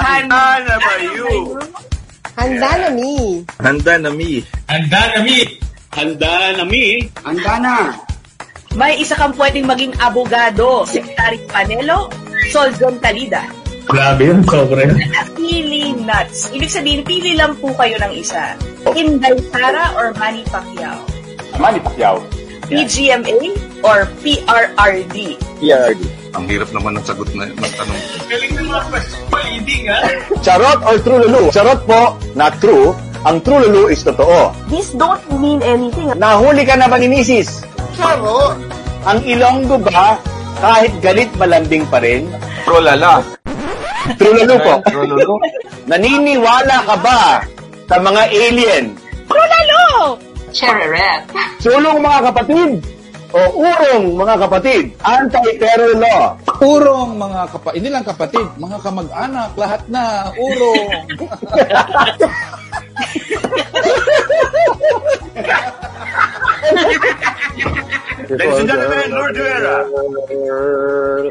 Handa na ba you? Handa na mi. Handa na mi. Handa na mi. Handa na mi. Handa na. May isa kang pwedeng maging abogado, Secretary Panelo, Solzon Talida. Grabe yun, sobra yun. Pili nuts. Ibig sabihin, pili lang po kayo ng isa. Inday Sara or Manny Pacquiao? Manny Pacquiao. PGMA or PRRD? PRD. Ang hirap naman ng sagot na ng tanong. Galing ng mga question mo, leading ha? Charot or true lulu? Charot po, not true. Ang true lulu is totoo. These don't mean anything. Nahuli ka na ba ni Mrs.? Charot. Ang Ilonggo ba, kahit galit malambing pa rin? Trolala. True lulu po. Trololo. Naniniwala ka ba sa mga alien? Trulalo! Chereret. Sulong mga kapatid o urong mga kapatid? Anti-terror law. Urong mga kapatid, hindi lang kapatid, mga kamag-anak, lahat na, urong. Ladies and gentlemen, Lord Duera.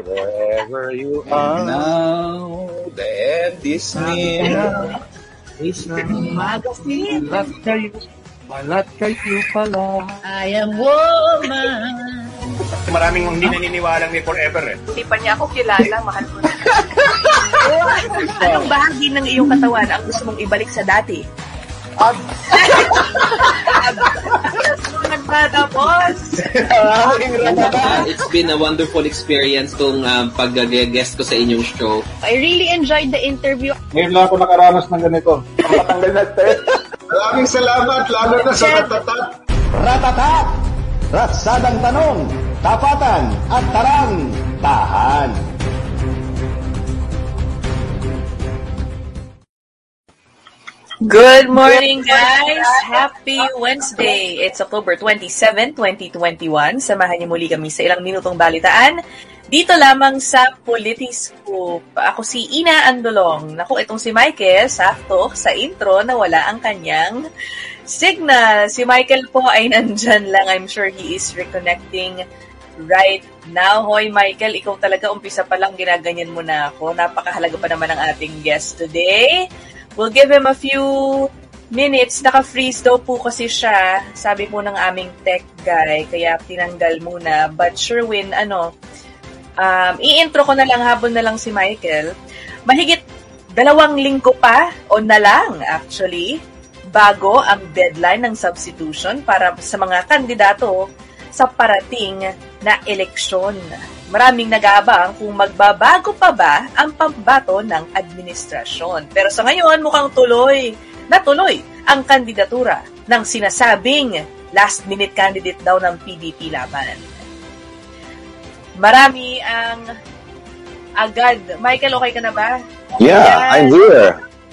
Wherever you are. Now, the end is near. Magazine. Malat kayo, malat kayo pala. I am woman. Maraming hindi naniniwalang may forever eh. Hindi pa niya ako kilala, mahal ko na. Anong bahagi ng iyong katawan ang gusto mong ibalik sa dati? Ab. Nagtatapos. It's been a wonderful experience tong um, pag-guest ko sa inyong show. I really enjoyed the interview. Ngayon lang ako nakaranas ng ganito. Matanggal na test. Maraming salamat, lalo na sa ratatat. Ratatat! Ratsadang tanong, tapatan at tarang, tahan. Good morning, guys! Happy Wednesday! It's October 27, 2021. Samahan niyo muli kami sa ilang minutong balitaan. Dito lamang sa Politiscoop. Ako si Ina Andolong. Naku, itong si Michael, sakto, sa intro na wala ang kanyang signal. Si Michael po ay nandyan lang. I'm sure he is reconnecting right now. Hoy, Michael, ikaw talaga umpisa pa lang ginaganyan mo na ako. Napakahalaga pa naman ang ating guest today. We'll give him a few minutes. Naka-freeze daw po kasi siya. Sabi po ng aming tech guy. Kaya tinanggal muna. But Sherwin, ano, um, i-intro ko na lang habon na lang si Michael. Mahigit dalawang linggo pa, o na lang actually, bago ang deadline ng substitution para sa mga kandidato sa parating na eleksyon. Maraming nag-aabang kung magbabago pa ba ang pambato ng administrasyon. Pero sa ngayon, mukhang tuloy na tuloy ang kandidatura ng sinasabing last-minute candidate daw ng PDP laban. Marami ang agad. Michael, okay ka na ba? Yeah, Yes. I'm here.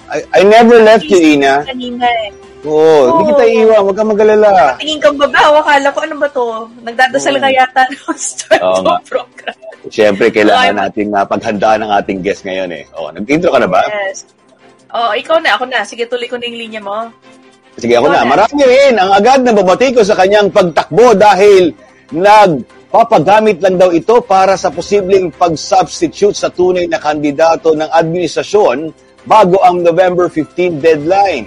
I, I never left you, Ina. Kanina eh. Oo, hindi Oo. kita iiwan. Huwag kang mag-alala. Tingin kang babaw, akala ko ano ba to? Nagdadasal Oo. ka yata no start Oo ng program. Siyempre, kailangan Okay. nating uh, paghandaan ng ating guest ngayon eh. Oh, nag-intro ka na ba? Yes. Oh, ikaw na, ako na. Sige, tuloy ko na yung linya mo. Sige, ako na. Ikaw na. Marami rin ang agad na bumati ko sa kanyang pagtakbo dahil nagpapagamit lang daw ito para sa posibleng pag-substitute sa tunay na kandidato ng administrasyon bago ang November 15 deadline.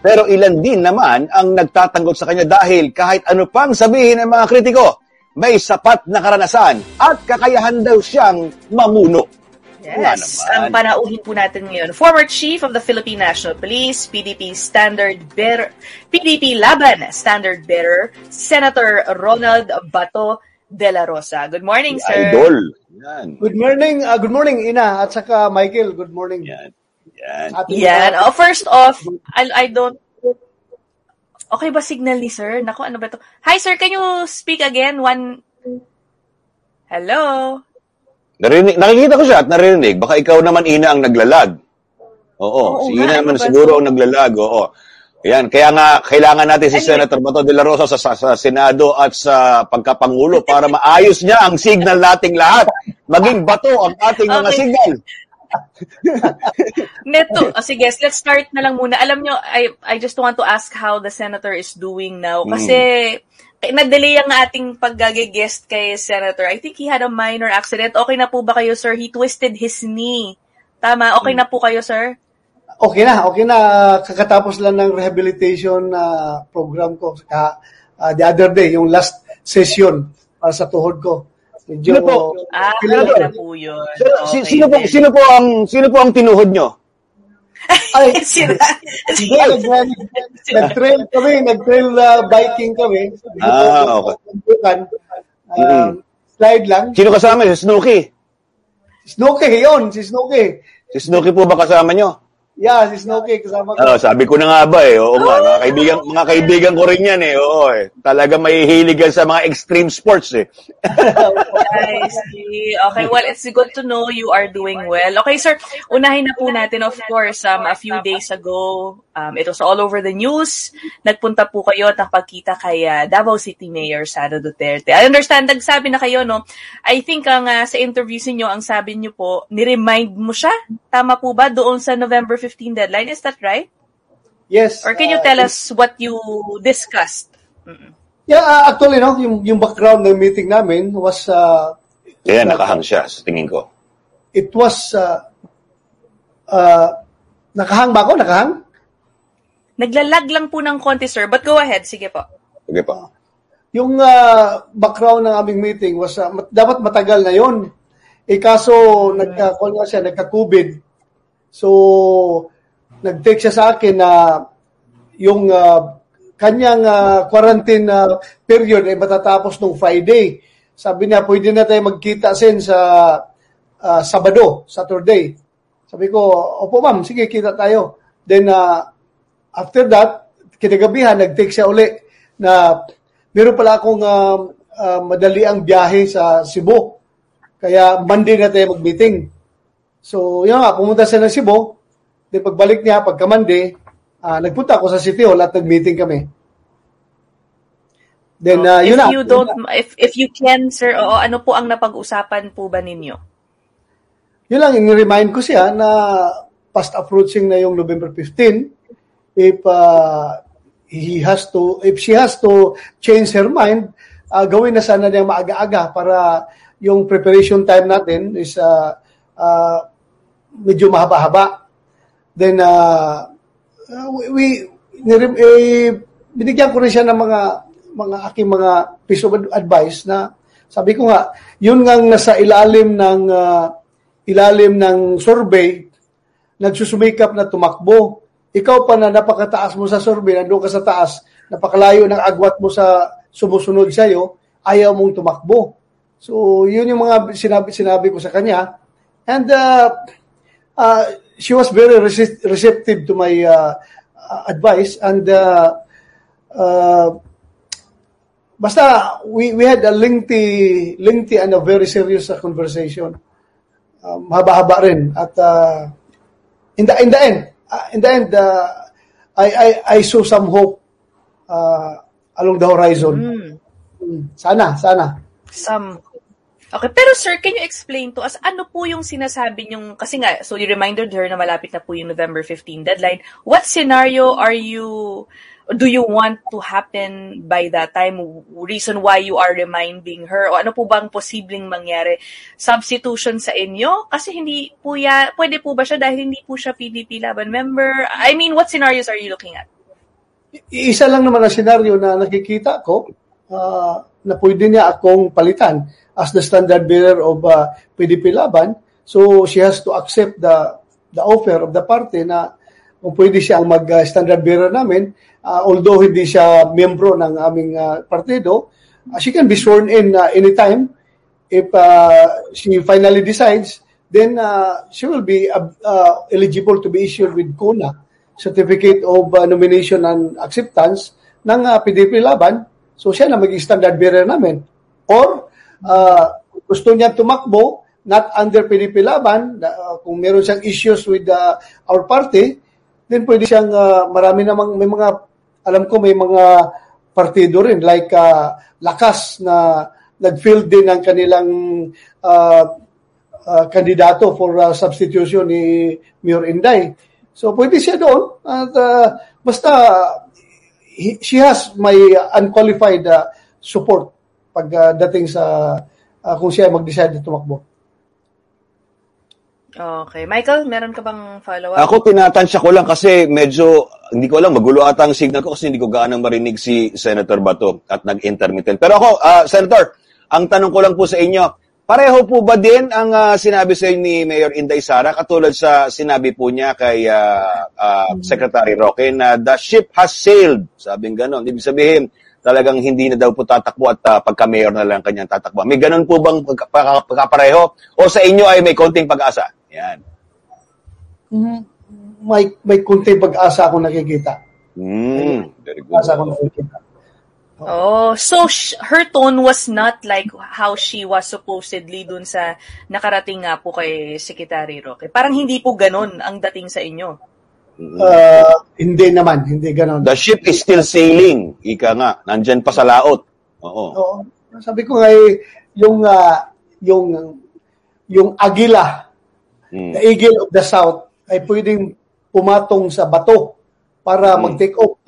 Pero ilan din naman ang nagtatanggol sa kanya dahil kahit ano pang sabihin ng mga kritiko, may sapat na karanasan at kakayahan daw siyang mamuno. Yes. Ang panauhin po natin ngayon. Former Chief of the Philippine National Police, PDP Standard Bearer, PDP Laban Standard Bearer, Senator Ronald Bato de la Rosa. Good morning, sir. Idol. Yan. Good morning, uh, good morning Ina at saka Michael. Good morning. Yan. Yan. Ating Yan. Oh, first off, I, I don't... Okay ba signal ni sir? Naku, ano ba to? Hi, sir. Can you speak again? One... Hello? Narinig, nakikita ko siya at narinig. Baka ikaw naman, Ina, ang naglalag. Oo, Oo si Ina ano naman siguro ang naglalag. Oo. Ayan, kaya nga, kailangan natin si. Senator Bato de la Rosa sa, sa, sa Senado at sa pagkapangulo para maayos niya ang signal nating lahat. Maging bato ang ating mga Okay. signal. Neto, oh, sige, let's start na lang muna. Alam nyo, I, I just want to ask how the senator is doing now. Kasi, eh, na-delay ang ating paggage-guest kay Senator. I think he had a minor accident. Okay na po ba kayo, sir? He twisted his knee Tama, okay na po kayo, sir? Okay na, okay na. Kakatapos lang ng rehabilitation na program ko. Ka, ah, the other day, yung last session para sa tuhod ko. Medyo, Ano po? Ah, okay to? na po yun. Si- Okay, sino po sino po ang sino po ang tinuhod nyo? ay, nag- nag-trail kami, nag-trail uh, biking kami. Ah, okay. Uh, Mm. Slide lang. Sino kasama si Snooki? Snooki, yun, si Snooki. Si Snooki po ba kasama nyo? Yeah, si Snooki, kasama ko. Oh, sabi ko na nga ba eh. Oo nga, mga kaibigan, mga kaibigan ko rin yan eh. Oo eh. Talaga may hilig yan sa mga extreme sports eh. I see. Okay, well, it's good to know you are doing well. Okay, sir, unahin na po natin, of course, um, a few days ago, um, it was all over the news. Nagpunta po kayo at nakapagkita kay uh, Davao City Mayor Sara Duterte. I understand, nagsabi na kayo, no? I think ang uh, sa interviews niyo ang sabi niyo po, ni-remind mo siya. Tama po ba doon sa November 15 deadline? Is that right? Yes. Or can you uh, tell us what you discussed? Yeah, uh, actually, no, yung, yung background ng meeting namin was, uh, Kaya nakahang siya sa tingin ko. it was, uh, uh, nakahang ba ako? Nakahang? Naglalag lang po ng konti, sir. But go ahead. Sige po. Sige po. Yung uh, background ng aming meeting was, uh, mat- dapat matagal na yon. Eh kaso, nagka, call nga siya, nagka-COVID. So, nag-take siya sa akin na yung uh, kanyang uh, quarantine uh, period ay matatapos nung Friday. Sabi niya, pwede na tayo magkita sin sa uh, Sabado, Saturday. Sabi ko, opo ma'am, sige, kita tayo. Then, uh, after that, kinagabihan, nag-take siya uli na meron pala akong uh, uh, madali ang biyahe sa Cebu. Kaya Monday na tayo mag-meeting. So, yun nga, pumunta siya ng Cebu. Then pagbalik niya, pagka Monday, ah, nagpunta ako sa City Hall at nag-meeting kami. Then, ah, if yun na. you don't, if if you can, sir, oo, ano po ang napag-usapan po ba ninyo? Yun lang, in-remind ko siya na fast approaching na yung November 15. If uh, he has to, if she has to change her mind, uh, gawin na sana niya maaga-aga para yung preparation time natin is uh, uh, medyo mahaba-haba. Then, uh, we, we nirim, eh, binigyan ko rin siya ng mga mga aking mga piece of ad- advice na sabi ko nga, yun nga nasa ilalim ng uh, ilalim ng survey, nagsusumikap na tumakbo. Ikaw pa na napakataas mo sa survey, nandun ka sa taas, napakalayo ng agwat mo sa sumusunod sa'yo, ayaw mong tumakbo. So, yun yung mga sinabi, sinabi ko sa kanya. And uh, uh, she was very rece- receptive to my uh, uh, advice. And uh, uh, basta, we, we had a lengthy, lengthy and a very serious uh, conversation. Um, haba-haba rin. At uh, in, the, in the end, uh, in the end, uh, I, I, I saw some hope uh, along the horizon. Mm, Sana, sana. Some Okay, pero sir, can you explain to us ano po yung sinasabi niyong kasi nga so you reminded her na malapit na po yung November 15 deadline. What scenario are you do you want to happen by that time? Reason why you are reminding her o ano po bang posibleng mangyari? Substitution sa inyo kasi hindi po ya, pwede po ba siya dahil hindi po siya PDP Laban member? I mean, what scenarios are you looking at? Isa lang naman ang senaryo na nakikita ko uh, na pwede niya akong palitan as the standard bearer of uh, PDP Laban. So she has to accept the the offer of the party na kung pwede siya ang mag-standard bearer namin, uh, although hindi siya miyembro ng aming uh, partido, uh, she can be sworn in uh, anytime if uh, she finally decides, then uh, she will be uh, uh, eligible to be issued with CONA, Certificate of uh, Nomination and Acceptance ng uh, PDP Laban. So siya na maging standard bearer namin. Or uh, gusto niya tumakbo, not under PDP Laban, uh, kung meron siyang issues with uh, our party, then pwede siyang, uh, marami namang, may mga, alam ko may mga partido rin, like uh, Lakas na nag-field din ng kanilang uh, uh, kandidato for uh, substitution ni Mayor Inday. So pwede siya doon at uh, basta he, she has my unqualified uh, support pagdating sa uh, kung siya mag-decide na tumakbo. Okay. Michael, meron ka bang follow-up? Ako tinatansya ko lang kasi medyo, hindi ko alam, magulo ata ang signal ko kasi hindi ko gaano marinig si Senator Bato at nag-intermittent. Pero ako, ah, Senator, ang tanong ko lang po sa inyo, pareho po ba din ang ah, sinabi sa inyo ni Mayor Inday Sara katulad sa sinabi po niya kay ah, ah, Secretary Roque na the ship has sailed, sabing ganon. Ibig sabihin, talagang hindi na daw po tatakbo at ah, pagka-mayor na lang kanyang tatakbo. May ganon po bang pagka- pagka- pagkapareho? O sa inyo ay may konting pag-asa? Yan. May, may kunting pag-asa ako nakikita. Mm, very good. Pag-asa ako nakikita. Oh, so sh- her tone was not like how she was supposedly dun sa nakarating nga po kay Secretary Roque. Parang hindi po ganun ang dating sa inyo. Uh, hindi naman, hindi ganon. The ship is still sailing. Ika nga, nandyan pa sa laot. Oo. Oo. Sabi ko nga eh, yung ah, yung yung agila, Mm. the eagle of the south ay pwedeng pumatong sa bato para mag-take off.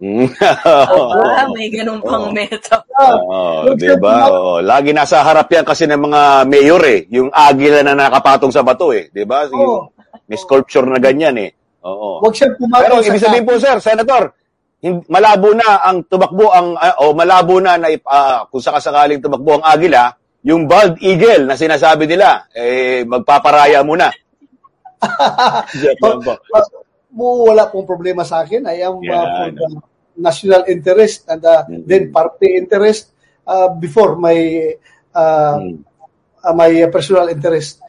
Mm. Ah, may ganun pang meta. Oo, di ba? Oo. Lagi nasa harap yan kasi ng mga mayor eh. Yung agila na nakapatong sa bato eh. Di ba? Yung, may sculpture na ganyan eh. Oo. Huwag siyang Pero pumatong sa ibig sabihin po, sir, Senator, malabo na ang tumakbo ang ah, o malabo na na ah, kung sakasakaling tumakbo ang agila, yung bald eagle na sinasabi nila, eh magpaparaya muna. Po. mo wala pong problema sa akin. I am uh, Yeah, for I know. the national interest and uh, Mhm. then party interest uh, before my uh, Mm. uh, my uh, personal interest.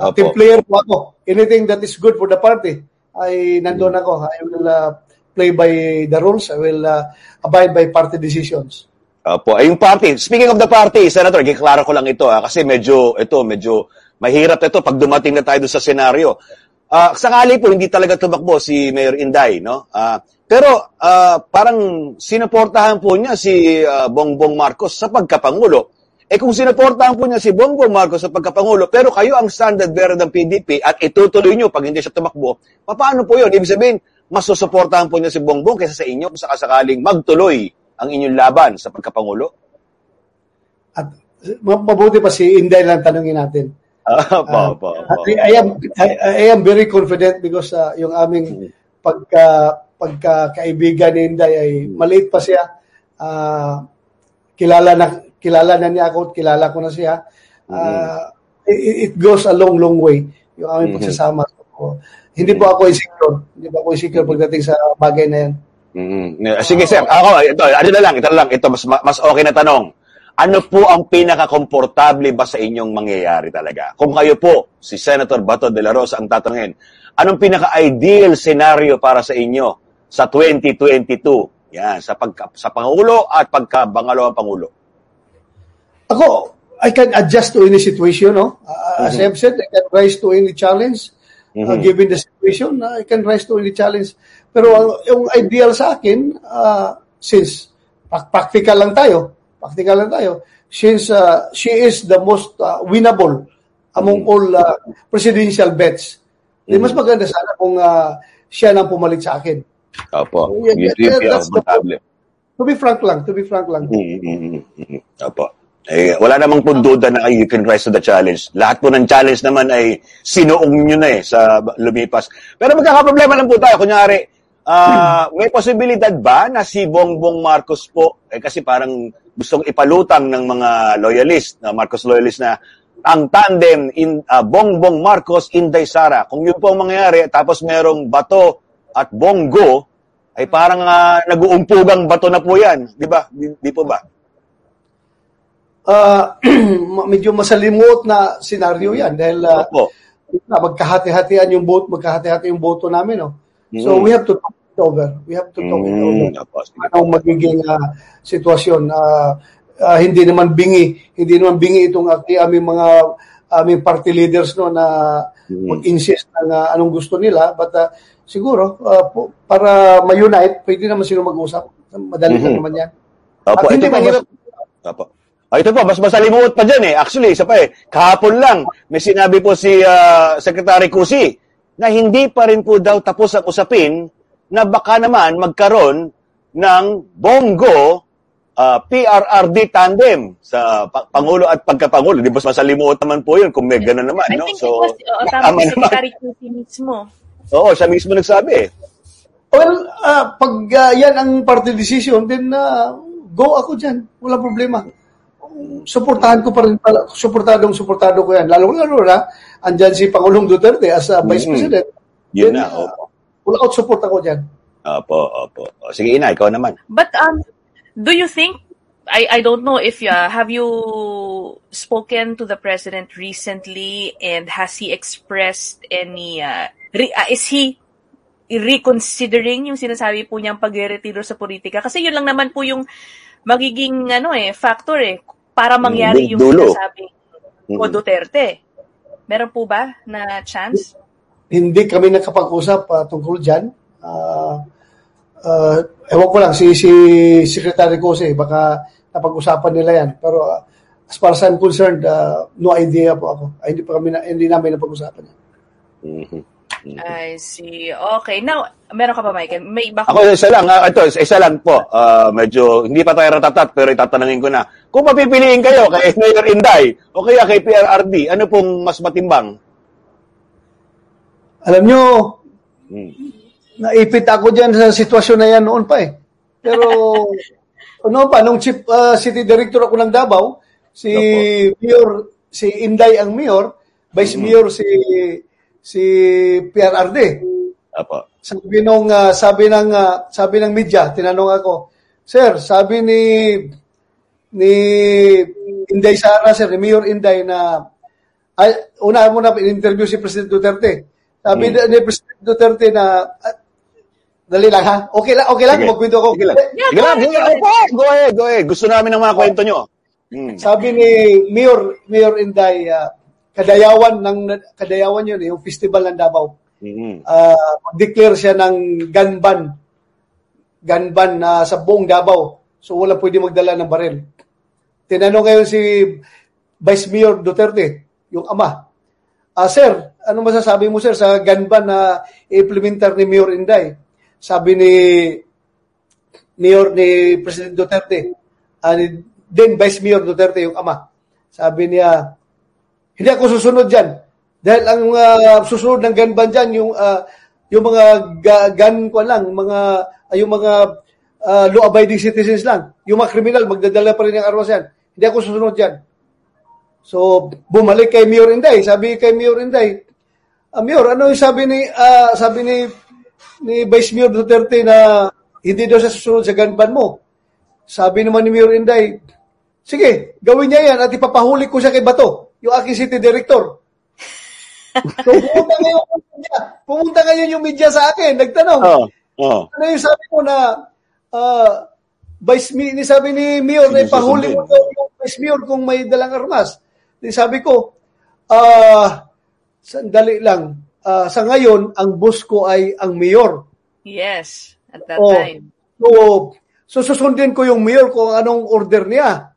Uh, Opo. team player po ako. Anything that is good for the party, ay nandun ako. I will uh, play by the rules. I will uh, abide by party decisions. Opo, ay yung party. Speaking of the party, Senator, kiklaro ko lang ito ah, kasi medyo, ito, medyo mahirap ito pag dumating na tayo sa senaryo. Ah, sakali po, hindi talaga tumakbo si Mayor Inday, no? Ah, pero ah, parang sinuportahan po niya si ah, Bongbong Marcos sa pagkapangulo. Eh kung sinuportahan po niya si Bongbong Marcos sa pagkapangulo, pero kayo ang standard bearer ng PDP at itutuloy niyo pag hindi siya tumakbo, paano po yun? Ibig sabihin, mas susuportahan po niya si Bongbong kaysa sa inyo kung sakasakaling magtuloy ang inyong laban sa pagkapangulo? At ma- mabuti pa si Inday lang tanungin natin. Ah, po, po, po. I, I am I, I am very confident because uh, yung aming pagka pagkakaibigan ni Inday ay maliit pa siya. Ah, kilala na kilala na niya ako, at kilala ko na siya. Ah, it, it goes a long long way yung aming Mhm. pagsasama. So, hindi po ako insecure. Hindi po ako insecure pagdating sa bagay na yan. Mm. Sige, sir. Ako, ito, ano na lang, ito na lang, ito, mas, mas okay na tanong. Ano po ang pinaka-komportable ba sa inyong mangyayari talaga? Kung kayo po, si Senator Bato de la Rosa ang tatanungin, anong pinaka-ideal scenario para sa inyo sa 2022? Yan, sa pagka, sa Pangulo at pagka-bangalawang Pangulo. Ako, I can adjust to any situation. No? Uh, As I've said, I can rise to any challenge. Uh, given the situation, uh, I can rise to any challenge. Pero ang, yung ideal sa akin, uh, since pra- practical lang tayo, practical lang tayo, since uh, she is the most uh, winnable among all uh, presidential bets, di mas maganda sana kung uh, siya nang pumalit sa akin. Opo. Yeah, Yun yeah, yung that's the- komportable. To be frank lang, to be frank lang. Mm-hmm. Opo. Eh, wala namang pong na you can rise to the challenge. Lahat po ng challenge naman ay sinuong nyo na eh sa lumipas. Pero magkakaproblema lang po tayo. Kunyari, ah, may posibilidad ba na si Bongbong Marcos po, eh, kasi parang gustong ipalutang ng mga loyalist, na Marcos loyalist na ang tandem in ah, Bongbong Marcos Inday Sara. Kung yun po ang mangyayari, tapos merong bato at bongo, ay parang ah, nag-uumpugang bato na po yan. Di ba? Di, di po ba? uh, medyo masalimuot na senaryo yan dahil uh, Opo. na magkahati-hatian yung boto, magkahati-hati yung boto namin, no. So Mm. we have to talk it over. We have to talk it over. Mm, opo, sige. Anong magiging uh, sitwasyon? Uh, uh, hindi naman bingi, hindi naman bingi itong ati aming mga aming party leaders no na Mm. mag-insist uh, anong gusto nila but uh, siguro uh, po- para ma-unite pwede naman sila mag-usap madali Mhm. naman yan Opo, At hindi ito pa, mahirap- Opo. Ah, ito po, mas masalimuot pa dyan eh. Actually, isa pa eh, kahapon lang, may sinabi po si ah, Secretary Cusi na hindi pa rin po daw tapos ang usapin na baka naman magkaroon ng bongo ah, PRRD tandem sa pa- Pangulo at Pagkapangulo. Di ba masalimuot naman po yun kung may gano'n naman, I no? think it was, oo, tama si. Secretary QC mismo. Oo, siya mismo nagsabi. eh. Well, ah, pag ah, yan ang party decision, then ah, go ako dyan. Wala problema. Suportahan ko pa rin pala. Suportadong suportado ko yan. Lalo-lalo na, andyan si Pangulong Duterte as a Vice Mhm. President. Yun Then, na, opo. Full out support ako dyan. Opo, opo. O, Sige, Ina, ikaw naman. But um, do you think I I don't know if uh, have you spoken to the president recently and has he expressed any uh, re- uh, is he reconsidering yung sinasabi po niyang pagre-retiro sa politika kasi yun lang naman po yung magiging ano eh factor eh para mangyari Mm, yung dulo. sinasabi ko. Duterte. Meron po ba na chance? Hindi kami nakapag-usap ah, tungkol dyan. Ah, ah, ewan ko lang, si, si Secretary Kose, baka napag-usapan nila yan. Pero ah, as far as I'm concerned, ah, no idea po ako. Ay, hindi pa kami na, hindi namin napag-usapan yan. Mhm. I see. Okay. Now, meron ka pa, Michael? May iba ka Ako isa lang, ah, ito, isa lang po. Ah, medyo, hindi pa tayo ratatat, pero itatanungin ko na. Kung mapipiliin kayo kay Mayor Inday o kaya kay PRRD, ano pong mas matimbang? Alam nyo, Hmm. naipit ako dyan sa sitwasyon na yan noon pa eh. Pero, ano pa, nung chief ah, city director ako ng Davao, si Mayor, si Inday ang mayor, vice mayor si si PRRD. Apo. Sabi nung ah, sabi ng ah, sabi ng media, tinanong ako, "Sir, sabi ni ni Inday Sara, sir, ni Mayor Inday na ay, una mo na interview si President Duterte. Sabi Hmm. ni President Duterte na ah, dali lang ha. Okay lang, okay lang Sige. magkwento ako. Sige lang. Sige lang, sige lang. Opo, go ahead, go ahead. Gusto namin ng mga kwento nyo. Hmm. Sabi ni Mayor Mayor Inday ah, kadayawan ng kadayawan yun, yung festival ng Davao. Mhm. uh, mag-declare siya ng gun ban. Gun ban na sa buong Davao. So wala pwede magdala ng baril. Tinanong ngayon si Vice Mayor Duterte, yung ama. Ah, sir, ano masasabi mo sir sa gun ban na implementar ni Mayor Inday? Sabi ni Mayor ni President Duterte, ah, ni, then Vice Mayor Duterte yung ama. Sabi niya, hindi ako susunod diyan. Dahil ang ah, susunod ng gun ban dyan, yung, ah, yung mga ga- gun ko lang, mga, ah, yung mga ah, law-abiding citizens lang. Yung mga kriminal, magdadala pa rin ng armas yan. Hindi ako susunod dyan. So, bumalik kay Mayor Inday. Sabi kay Mayor Inday, ah, Mayor, ano yung sabi ni, ah, sabi ni, ni Vice Mayor Duterte na hindi daw siya susunod sa gun ban mo? Sabi naman ni Mayor Inday, sige, gawin niya yan at ipapahuli ko siya kay Bato, yung aking city director. So, pumunta ngayon yung media. Pumunta ngayon yung media sa akin. Nagtanong, Oh, oh. ano yung sabi mo na uh, Vice Mi- ni sabi ni Mayor na ipahuli mo daw yung Vice Mayor kung may dalang armas. Di sabi ko, ah, sandali lang. Ah, sa ngayon, ang boss ko ay ang mayor. Yes, at that Oh. time. So, so susundin ko yung mayor kung anong order niya.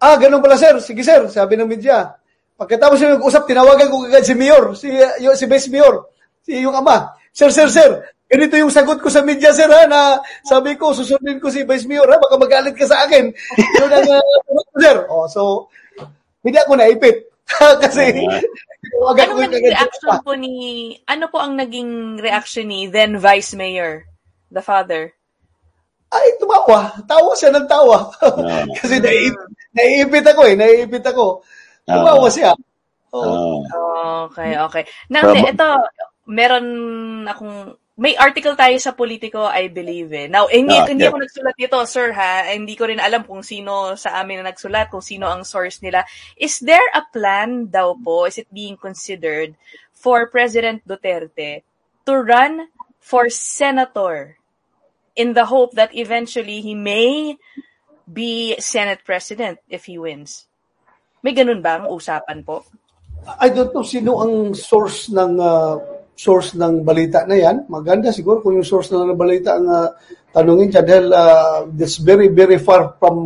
Ah, ganun pala sir. Sige sir, sabi ng media. Pagkatapos yung nag-usap, tinawagan ko agad si mayor, si, uh, yung, si vice mayor, si yung ama. Sir, sir, sir, ganito yung sagot ko sa media sir ha, na sabi ko, susundin ko si vice mayor ha, baka magalit ka sa akin. Yun ang uh, sagot ko, sir. Oh, so, hindi ako naipit. Kasi, tinawagan ko Anong yung naging reaction po ni, ano po ang naging reaction ni then Vice Mayor, the father? ay, tumawa. Tawa siya ng tawa. Kasi naiipit, naiipit ako eh. Naiipit ako. Tumawa siya. Oo. Oh. Okay, okay. Now, Tama. ito, meron akong, may article tayo sa Politico, I believe eh. Now, hindi, Ah, hindi yeah. ako nagsulat dito, sir ha. Hindi ko rin alam kung sino sa amin na nagsulat, kung sino ang source nila. Is there a plan daw po, is it being considered for President Duterte to run for senator in the hope that eventually he may be Senate President if he wins? May ganun ba ang usapan po? I don't know sino ang source ng ah, source ng balita na yan. Maganda siguro kung yung source ng balita ang ah, tanungin siya dahil ah, that's very very far from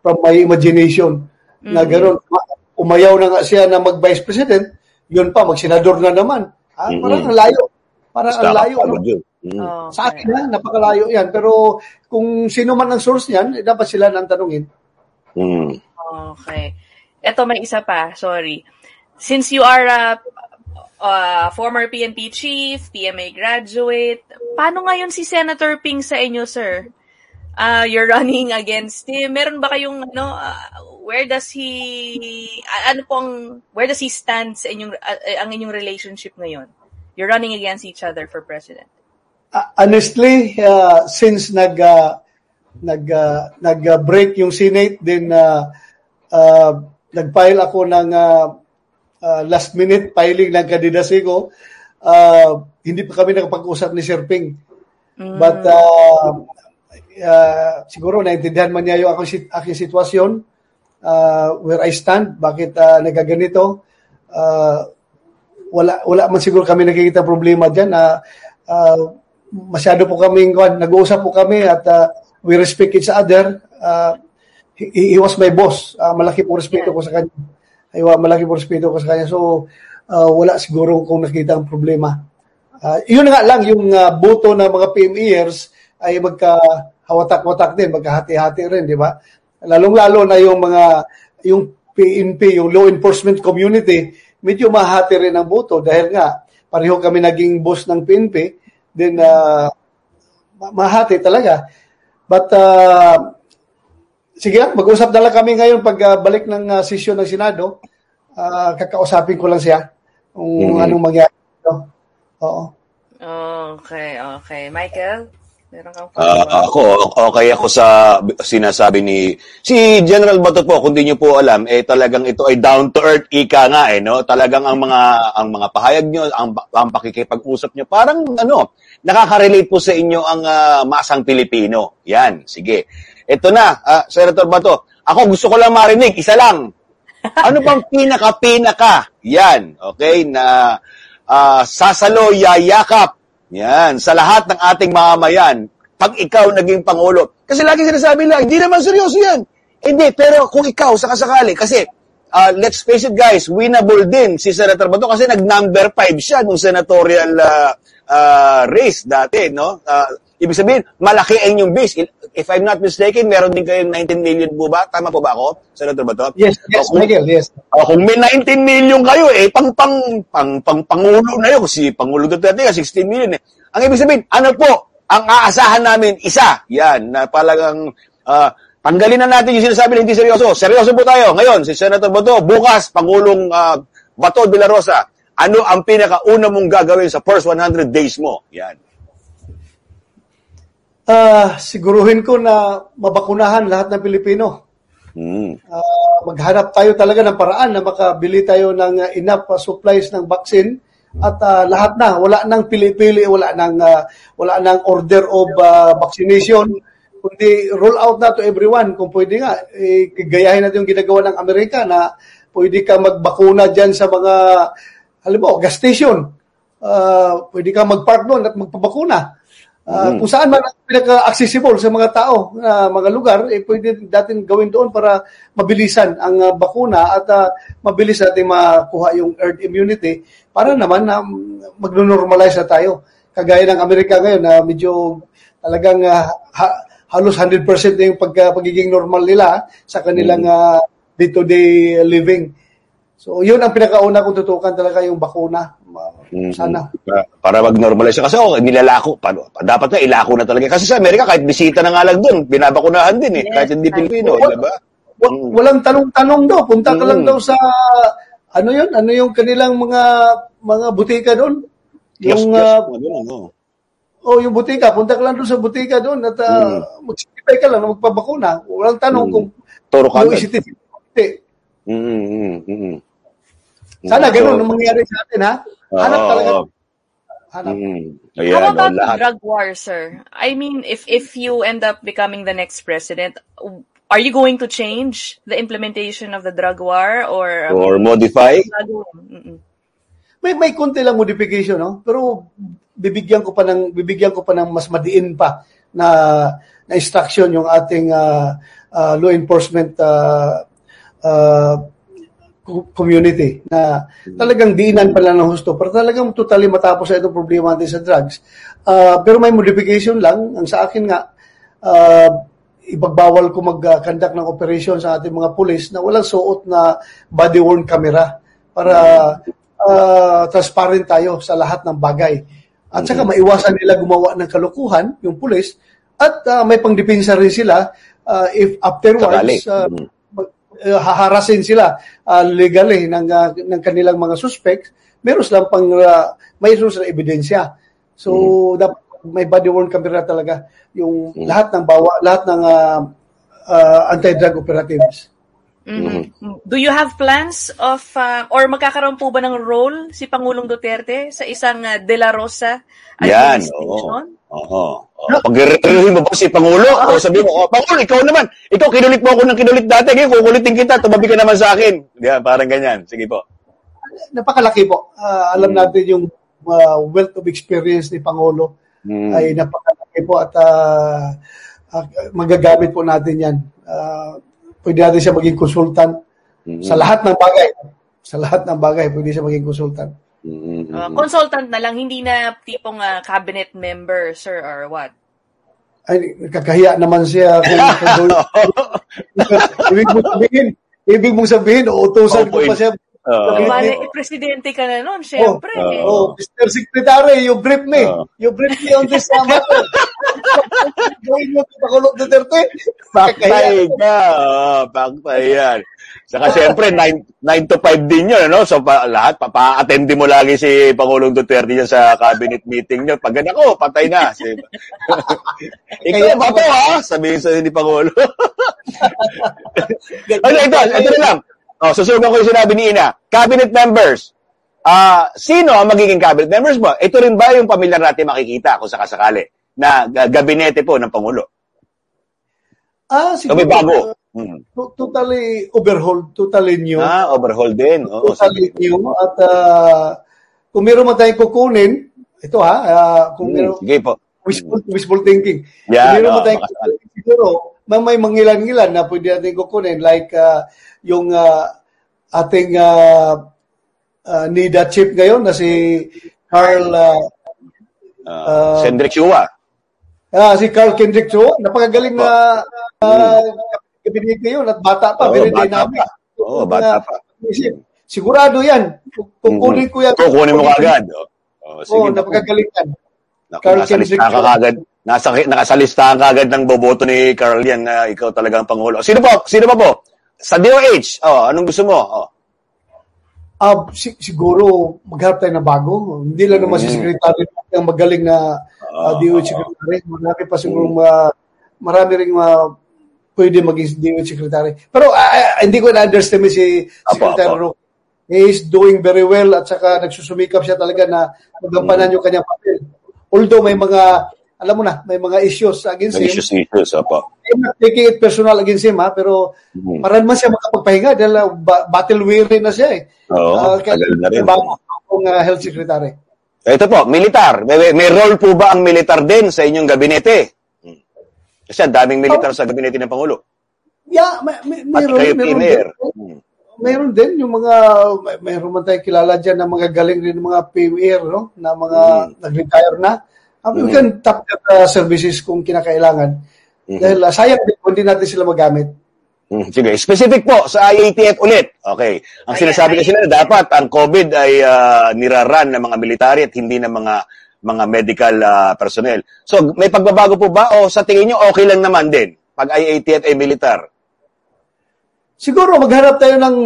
from my imagination na gano'n. Ma- Umayaw na nga siya na mag-vice president, yun pa, mag-senador na naman. Ah. Parang ang layo. Parang ang layo. Ano? Mm. Okay. Sa akin ha, napakalayo yan. Pero kung sino man ang source niyan, eh, dapat sila nang tanungin. Mm. Okay. Ito may isa pa, sorry. Since you are a, a former PNP chief, PMA graduate, paano ngayon si Senator Ping sa inyo, sir? Uh, you're running against him. Meron ba kayong ano, uh, where does he uh, ano pong where does he stand sa inyong uh, ang inyong relationship ngayon? You're running against each other for president. Uh, honestly, uh, since nag uh, nag uh, nag-break yung Senate, then uh, uh, nag-file ako ng uh, uh, last minute filing ng candidacy ko. Uh, hindi pa kami nakapag-usap ni Sir Ping. Mm. But uh, uh, siguro naintindihan man niya yung aking, aking sitwasyon, uh, where I stand, bakit uh, nagaganito. Uh, wala wala man siguro kami nakikita problema diyan na uh, masyado po kaming nag-uusap po kami at uh, we respect each other. Uh, he, he was my boss. Uh, malaki po respeto ko sa kanya. Ay, malaki po respeto ko sa kanya. So, uh, wala siguro kung nakita ang problema. Uh, yun nga lang, yung uh, boto ng mga PMEers ay magka-hawatak-watak din, magkahati-hati rin, di ba? Lalong-lalo na yung mga, yung PNP, yung law enforcement community, medyo mahati rin ang boto dahil nga, pareho kami naging boss ng PNP, then uh, mahati talaga. But, uh, sige mag-usap na lang kami ngayon pag uh, balik ng uh, sesyon ng Senado. Uh, kakausapin ko lang siya kung Mm-hmm. anong mangyari. No? Oo. Okay, okay. Michael, meron kang follow-up? ako, okay ako sa sinasabi ni si General Bato po, kung di niyo po alam, eh talagang ito ay down to earth ika nga eh, no? Talagang ang mga ang mga pahayag niyo, ang, ang pakikipag-usap niyo, parang ano, nakaka-relate po sa inyo ang ah, masang Pilipino. Yan, sige. Ito na, ah, Senator Bato. Ako gusto ko lang marinig, isa lang. Ano bang pinaka-pinaka? Yan, okay, na ah, sasalo, yayakap, yan, sa lahat ng ating mamamayan, pag ikaw naging Pangulo. Kasi lagi sinasabi lang, hindi naman seryoso yan. Hindi, pero kung ikaw, sakasakali, kasi ah, let's face it guys, winnable din si Senator Bato kasi nag-number 5 siya nung senatorial ah, ah, race dati, no? Ah, ibig sabihin, malaki ang inyong base. If I'm not mistaken, meron din kayong 19 million po ba? Tama po ba ako, Senator Bato? Yes, yes, O, kung- Michael, yes. o kung may 19 million kayo, eh, pang, pang, pang, pang, pangulo na yun. Si Pangulo Duterte nga, 16 million eh. Ang ibig sabihin, ano po, ang aasahan namin, isa. Yan, na palagang, ah, tanggalin na natin yung sinasabi na hindi seryoso. Seryoso po tayo. Ngayon, si Senator Bato, bukas, Pangulong ah, Bato de la Rosa, ano ang pinakauna mong gagawin sa first 100 days mo? Yan. Ah, siguruhin ko na mabakunahan lahat ng Pilipino. Mm. Ah, maghanap tayo talaga ng paraan na makabili tayo ng uh, enough uh, supplies ng vaccine at uh, lahat na wala nang pili-pili wala nang uh, wala nang order of uh, vaccination kundi roll out na to everyone kung pwede nga eh, gayahin natin yung ginagawa ng Amerika na pwede ka magbakuna diyan sa mga halimbawa gas station uh, pwede ka magpark doon at magpabakuna Ah, Mm. Kung saan man pinaka-accessible sa mga tao na mga lugar, eh, pwede natin gawin doon para mabilisan ang ah, bakuna at ah, mabilis natin makuha yung herd immunity para naman na mm, mag-normalize na tayo. Kagaya ng Amerika ngayon na medyo talagang ah, ha- halos 100% na yung pagka, pagiging normal nila sa kanilang ah, day-to-day living. So, yun ang pinakauna kong tutukan talaga yung bakuna. Ma- Mm. Sana. Pa- Para mag-normalize. Kasi oh, nilalako. Pa, dapat na ilako na talaga. Kasi sa Amerika, kahit bisita na nga lang doon, binabakunahan din eh. Yes, kahit hindi Pilipino, Wa- di ba? wa- Mm. walang tanong-tanong daw. Punta ka lang Mm. daw sa ano 'yun? Ano yung kanilang mga mga butika doon? Yes, Yung yes, ah, mga ganun, oh. oh, yung butika, punta ka lang doon sa butika doon at uh, mag-certify ka lang na magpabakuna. Walang tanong Mm. kung Turo ka yung agad. certificate. Mm, Sana So, ganoon ang mangyari sa atin ha. Hanap oo, talaga. Hanap. Mm. How Ayan, oh, about the lahat. drug war, sir? I mean, if if you end up becoming the next president, are you going to change the implementation of the drug war or I Or modify? May may konti lang modification, no? Pero bibigyan ko pa ng bibigyan ko pa ng mas madiin pa na na instruction yung ating ah, ah, law enforcement ah, co- community na talagang diinan pala ng husto pero talagang totally matapos sa itong problema natin sa drugs. Ah, pero may modification lang. Ang sa akin nga, ah, ipagbawal ko mag-conduct ng operation sa ating mga pulis na walang suot na body-worn camera para ah, transparent tayo sa lahat ng bagay. At saka maiwasan nila gumawa ng kalukuhan, yung pulis, at ah, may pangdepensa rin sila ah, if afterwards Sakali. Uh, haharasin sila uh, legally ng, uh, ng kanilang mga suspects, meron silang pang, uh, mayroon silang ebidensya. So, dapat may body worn camera talaga yung lahat ng bawa, lahat ng uh, uh, anti-drug operatives. Mhm. Do you have plans of, uh, or magkakaroon po ba ng role si Pangulong Duterte sa isang uh, De La Rosa Yan, administration? oo. Oo. oo. Pag reviewin mo ba si Pangulo, o sabi mo, oh, Pangulo, ikaw naman. Ikaw, kinulit mo ako ng kinulit dati. Ngayon, kukulitin kita. Tumabi ka naman sa akin. Yan, parang ganyan. Sige po. Napakalaki po. Uh, alam natin yung uh, wealth of experience ni Pangulo Mm. ay napakalaki po at uh, uh, magagamit po natin yan. Uh, pwede natin siya maging konsultant Mm. sa lahat ng bagay. Sa lahat ng bagay, pwede siya maging konsultant. Mm. Uh, consultant na lang, hindi na tipong uh, cabinet member, sir, or what? Ay, kakahiya naman siya ibig mong sabihin, ibig mong sabihin, uutusan ko pa siya. Oo. Di ba, Sabihin, eh, presidente ka na nun, syempre. eh. Oh, Mr. Secretary, you brief me. Oo. You brief me on this uh, matter. Gawin mo ito, Pakulog Duterte. Paktay ka. Oh, paktay yan. Saka siyempre, 9, 9 to 5 din yun, ano? So, pa, lahat, papa-attend mo lagi si Pangulong Duterte dyan sa cabinet meeting niyo. Pag ganako, patay na. Si... Ikaw ba to, ha? Sabihin sa'yo ni Pangulo. ano, ito, ito na lang. Oh, susugan ko yung sinabi ni Ina. Cabinet members. Ah, sino ang magiging cabinet members mo? Ito rin ba yung pamilyar natin makikita kung sakasakali na ga- gabinete po ng Pangulo? Ah, So, siguro. may bago. uh, Hmm. to- totally overhaul, totally new. Ah, overhaul din. Oo, totally sige. new. At uh, kung meron man tayong kukunin, ito ha, ah, kung Hmm, meron, Sige po. wishful, wishful thinking. Yan, Kung meron man tayong makasal. siguro, may, may mangilan-ngilan na pwede natin kukunin like ah, yung ah, ating uh, NIDA chief ngayon na si Carl ah, Uh, Ah, Sendrik Chua. ah, si Carl Kendrick Cho, napakagaling na uh, kabinet ngayon at bata pa, Oo, very bata dynamic. pa. Oo, bata pa. Sigurado yan. Kukunin ko yan. Kukunin mo kagad. Oh. Oh, sige. Oo, napakagaling yan. Naku, Carl Kendrick ka Chua. kagad. Nasa, nasa listahan kagad ng boboto ni Carl yan na ikaw talagang Pangulo. Sino po? Sino pa po? Sa DOH. Oh, anong gusto mo? Oh. Ah, si- siguro maghanap tayo ng bago. Hindi lang naman si Secretary ang magaling na uh, DOH Secretary. Marami pa siguro ma- marami ring ma- pwede maging DOH Secretary. Pero ah, ah, hindi ko na-underestimate si Secretary. Roque. He is doing very well at saka nagsusumikap siya talaga na magampanan yung kanyang papel. Although may mga, alam mo na, may mga issues against him. Issues, issues. Opo. I'm not taking it personal against him ha, pero Mhm. para naman siya makapagpahinga dahil uh, ba- battle weary na siya eh. Oo, Ah, kaya- tagal na rin. Bago akong uh, health secretary. Ito po, militar. May, may- may role po ba ang militar din sa inyong gabinete? Hmm. Kasi ang daming militar sa gabinete ng Pangulo. Yeah, may, may, Pati mayroon, kayo, mayroon, Premier. din, Hmm. mayroon din yung mga, may, mayroon man tayong kilala dyan na mga galing rin mga PMR, no? na mga Mm. nag-retire na. Um, We Mm. can tap that uh, services kung kinakailangan. Mhm. Dahil uh, sayang din kung hindi natin sila magamit. Hmm, Sige, specific po sa IATF ulit. Okay. Ang sinasabi kasi nila dapat ang COVID ay ah, niraran ng mga military at hindi ng mga mga medical ah, personnel. So, may pagbabago po ba o sa tingin nyo okay lang naman din pag IATF ay militar? Siguro maghanap tayo ng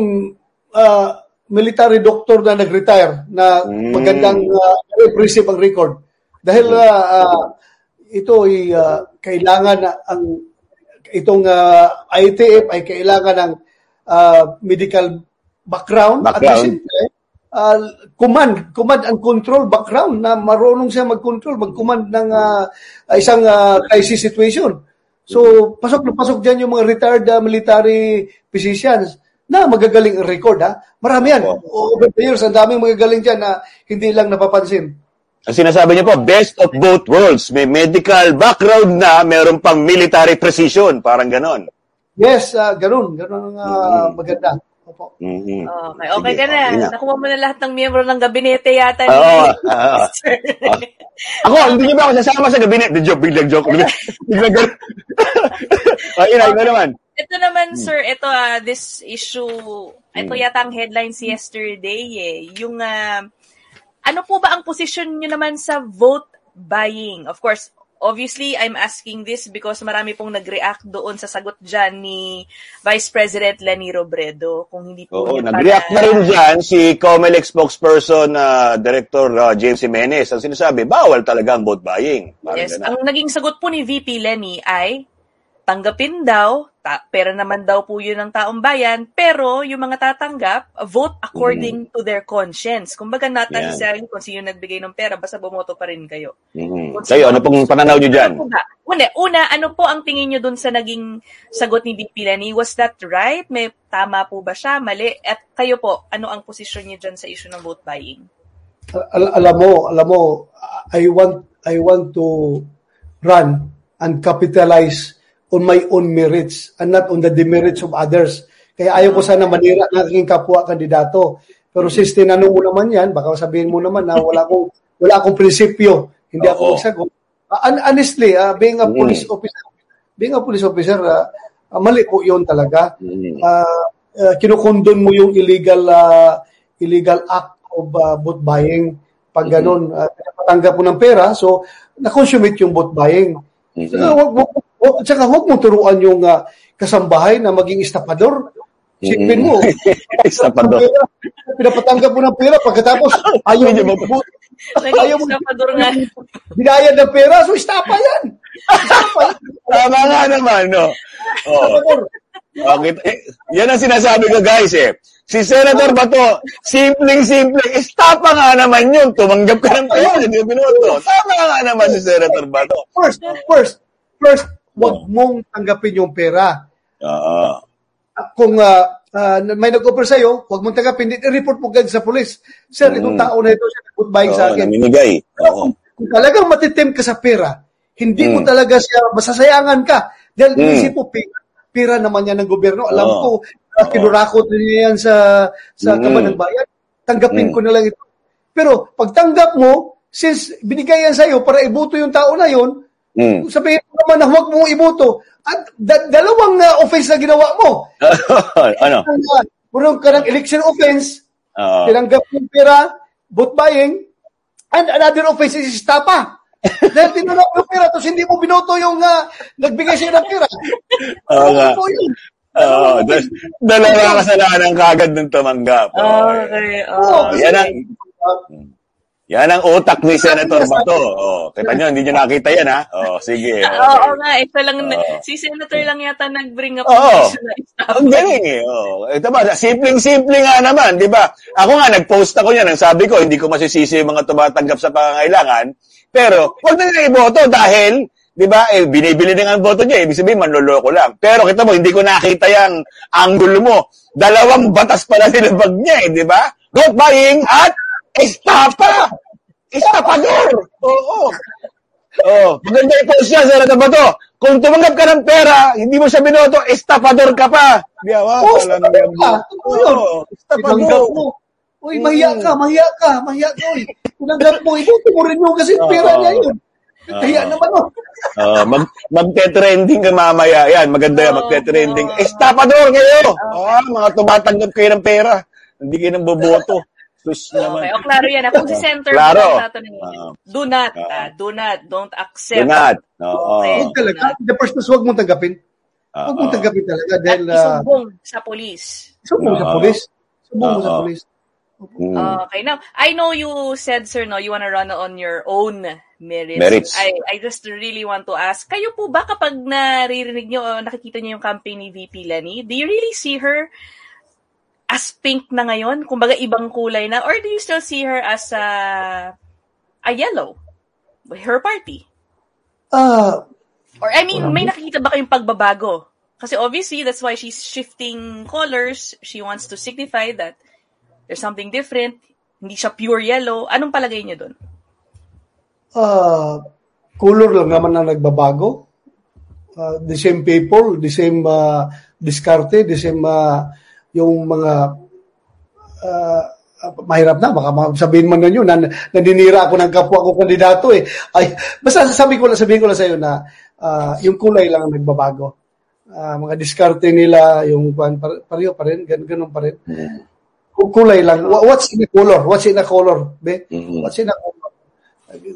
uh, military doctor na nag-retire na Mm. magandang uh, impressive ang record. Dahil uh, uh, ito ay uh, kailangan na ang itong uh, ITF ay kailangan ng uh, medical background, at the Background. same time, uh, command, command and control background na marunong siya mag-control, mag-command ng uh, isang uh, crisis situation. So, pasok na pasok dyan yung mga retired uh, military physicians na magagaling record, ha? Marami yan. Over the years, ang daming magagaling dyan na hindi lang napapansin. Ang sinasabi niyo po, best of both worlds. May medical background na, meron pang military precision. Parang ganon. Yes, uh, ganun. Ganun ang uh, maganda. Opo. Mhm. Okay, okay Sige, ka na. okay. Nakuha mo na lahat ng miyembro ng gabinete yata ni Oo. Sir. Ako, hindi niyo ba ako sasama sa gabinet? The joke, biglang joke. Biglang. Ayun, ayun na naman. Ito naman, sir, ito, ah, this issue, ito Hmm. yata ang headlines yesterday eh. Yung, ah, ano po ba ang position nyo naman sa vote buying? Of course, obviously, I'm asking this because marami pong nag-react doon sa sagot dyan ni Vice President Lani Robredo. Kung hindi po Oo, nag-react pa na rin dyan si COMELEC spokesperson na Director uh, James Jimenez. Ang sinasabi, bawal talaga ang vote buying. Parang Yes, ganun. ang naging sagot po ni VP Lenny ay tanggapin daw, ta- pera naman daw po yun ng taong bayan, pero yung mga tatanggap, vote according to their conscience. Kumbaga, not Mm-hmm. Yan. necessarily kung sino nagbigay ng pera, basta bumoto pa rin kayo. Mhm. Kayo, ano pong pananaw nyo dyan? Ano? Una, una, ano po ang tingin nyo dun sa naging sagot ni VP Lenny? Was that right? May tama po ba siya? Mali? At kayo po, ano ang posisyon nyo dyan sa issue ng vote buying? Al- alam mo, alam mo, I want I want to run and capitalize on my own merits and not on the demerits of others. Kaya ayaw ko sana manira ng aking kapwa kandidato. Pero since tinanong mo naman yan, baka sabihin mo naman na wala akong, wala akong prinsipyo. Hindi ako magsagot. Uh, hon- honestly, uh, being a police officer, being a police officer, uh, uh, mali po yun talaga. Uh, uh, kinukondon mo yung illegal uh, illegal act of uh, vote buying pag ganun uh, pinapatanggap mo ng pera so na-consummate yung vote buying. Saka wag mo wag, tsaka wag mo turuan yung uh, kasambahay na maging estapador Sipin mo, Estapador. pera, pinapatanggap mo ng pera pagkatapos ayaw mo Ayaw mo- estapador nga. binayad ng pera, so istapa yan. Istapa yan. Tama nga naman, no? Oh. Okay. Eh, yan ang sinasabi ko, guys, eh. Si Senator Bato, simpleng-simple, estapa nga naman yun. Tumanggap ka ng pera, hindi mo binoto. Tama nga naman si Senator Bato. First, first, first, wag mong tanggapin yung pera. Oo. kung ah, ah, may nag-offer sa'yo, huwag mong tanggapin, i-report mo agad sa police. Sir, itong tao na ito, siya nag buying sa akin. namimigay. Pero Oo. kung, talagang matitim ka sa pera, hindi mo Mm. talaga siya, masasayangan ka. Dahil Mm. isip mo, pera, pera naman yan ng gobyerno. Alam Oo. ko, uh, kinurakot niya yan sa, sa Mm. kaban ng bayan. Tanggapin Mm. ko na lang ito. Pero pag tanggap mo, since binigay yan sa'yo para iboto yung tao na yon, Mm. sabihin mo naman na huwag mong iboto. At da- dalawang uh, offense na ginawa mo. ano? Meron ka ng election offense, Oo. tinanggap yung pera, vote buying, and another offense is istapa. Dahil tinanggap yung pera, tapos hindi mo binoto yung uh, nagbigay siya ng pera. Oo nga. Oo. dal- Dalawa kasalanan kagad ng tumanggap. Okay. Oo, Oh. yan ang yan ang utak ni Senator Bato. Oh, kita nyo, hindi nyo nakita yan, ha? Oh, sige. Oo okay. nga, ito lang, Oo. si Senator lang yata nag-bring up Oo. istapa. Ang galing eh. Oh. Ito ba, simpleng-simple nga naman, di ba? Ako nga, nag-post ako yan. Ang sabi ko, hindi ko masisisi yung mga tumatanggap sa pangangailangan. Pero, wag na nila iboto dahil, di ba, eh, binibili na nga ang boto niya. Ibig sabihin, manloloko lang. Pero kita mo, hindi ko nakita yung angulo mo. Dalawang batas pala sinabag niya eh, di ba? Vote buying at estapa! Estapador! Oo. Oh, maganda yung post niya, Senator Bato. Kung tumanggap ka ng pera, hindi mo siya binoto, estapador ka pa. Di ba? Oo, Wala nang estapa yan. ka. Totoo yun. Oo, estapador. mo. Uy, mahiya ka, mahiya ka, mahiya ka. Uy, tinanggap mo, iboto mo rin yun kasi pera Oo. niya yun. Kaya naman, oh. Oh, mag magte-trending ka mamaya. Yan, maganda yan, Oo. magte-trending. Estapador kayo! Ah, mga tumatanggap kayo ng pera. Hindi kayo nang boboto. Sus naman. Okay, o klaro yan. Kung si Senator Klaro. Tatanungin do not, ah, do not, don't accept. Do not. Oo. Okay. Huwag talaga. The first place, huwag mong tanggapin. Huwag mong tanggapin talaga At dahil uh, isumbong sa polis. sumbong sa polis. Sumbong mo sa polis. Mm. Okay, now, I know you said, sir, no, you wanna run on your own merits. Merits. I, I just really want to ask, kayo po ba kapag naririnig nyo o nakikita nyo yung campaign ni VP Lenny, do you really see her as pink na ngayon? Kumbaga ibang kulay na? Or do you still see her as a, a yellow? Her party? Ah, Or I mean, may nakikita ba kayong pagbabago? Kasi obviously, that's why she's shifting colors. She wants to signify that there's something different. Hindi siya pure yellow. Anong palagay niyo doon? ah, color lang naman ang nagbabago. Ah, the same people, the same uh, diskarte, the same uh, yung mga ah, mahirap na, baka sabihin man ninyo na naninira ako ng kapwa ko kandidato eh. Ay, basta sasabihin ko lang, sabihin ko lang sa iyo na ah, yung kulay lang ang nagbabago. Ah, mga diskarte nila, yung par- pareho pa rin, gan ganun pa rin. Kung kulay lang, wha- what's in a color? What's in a color? Be? Mhm. What's in a color?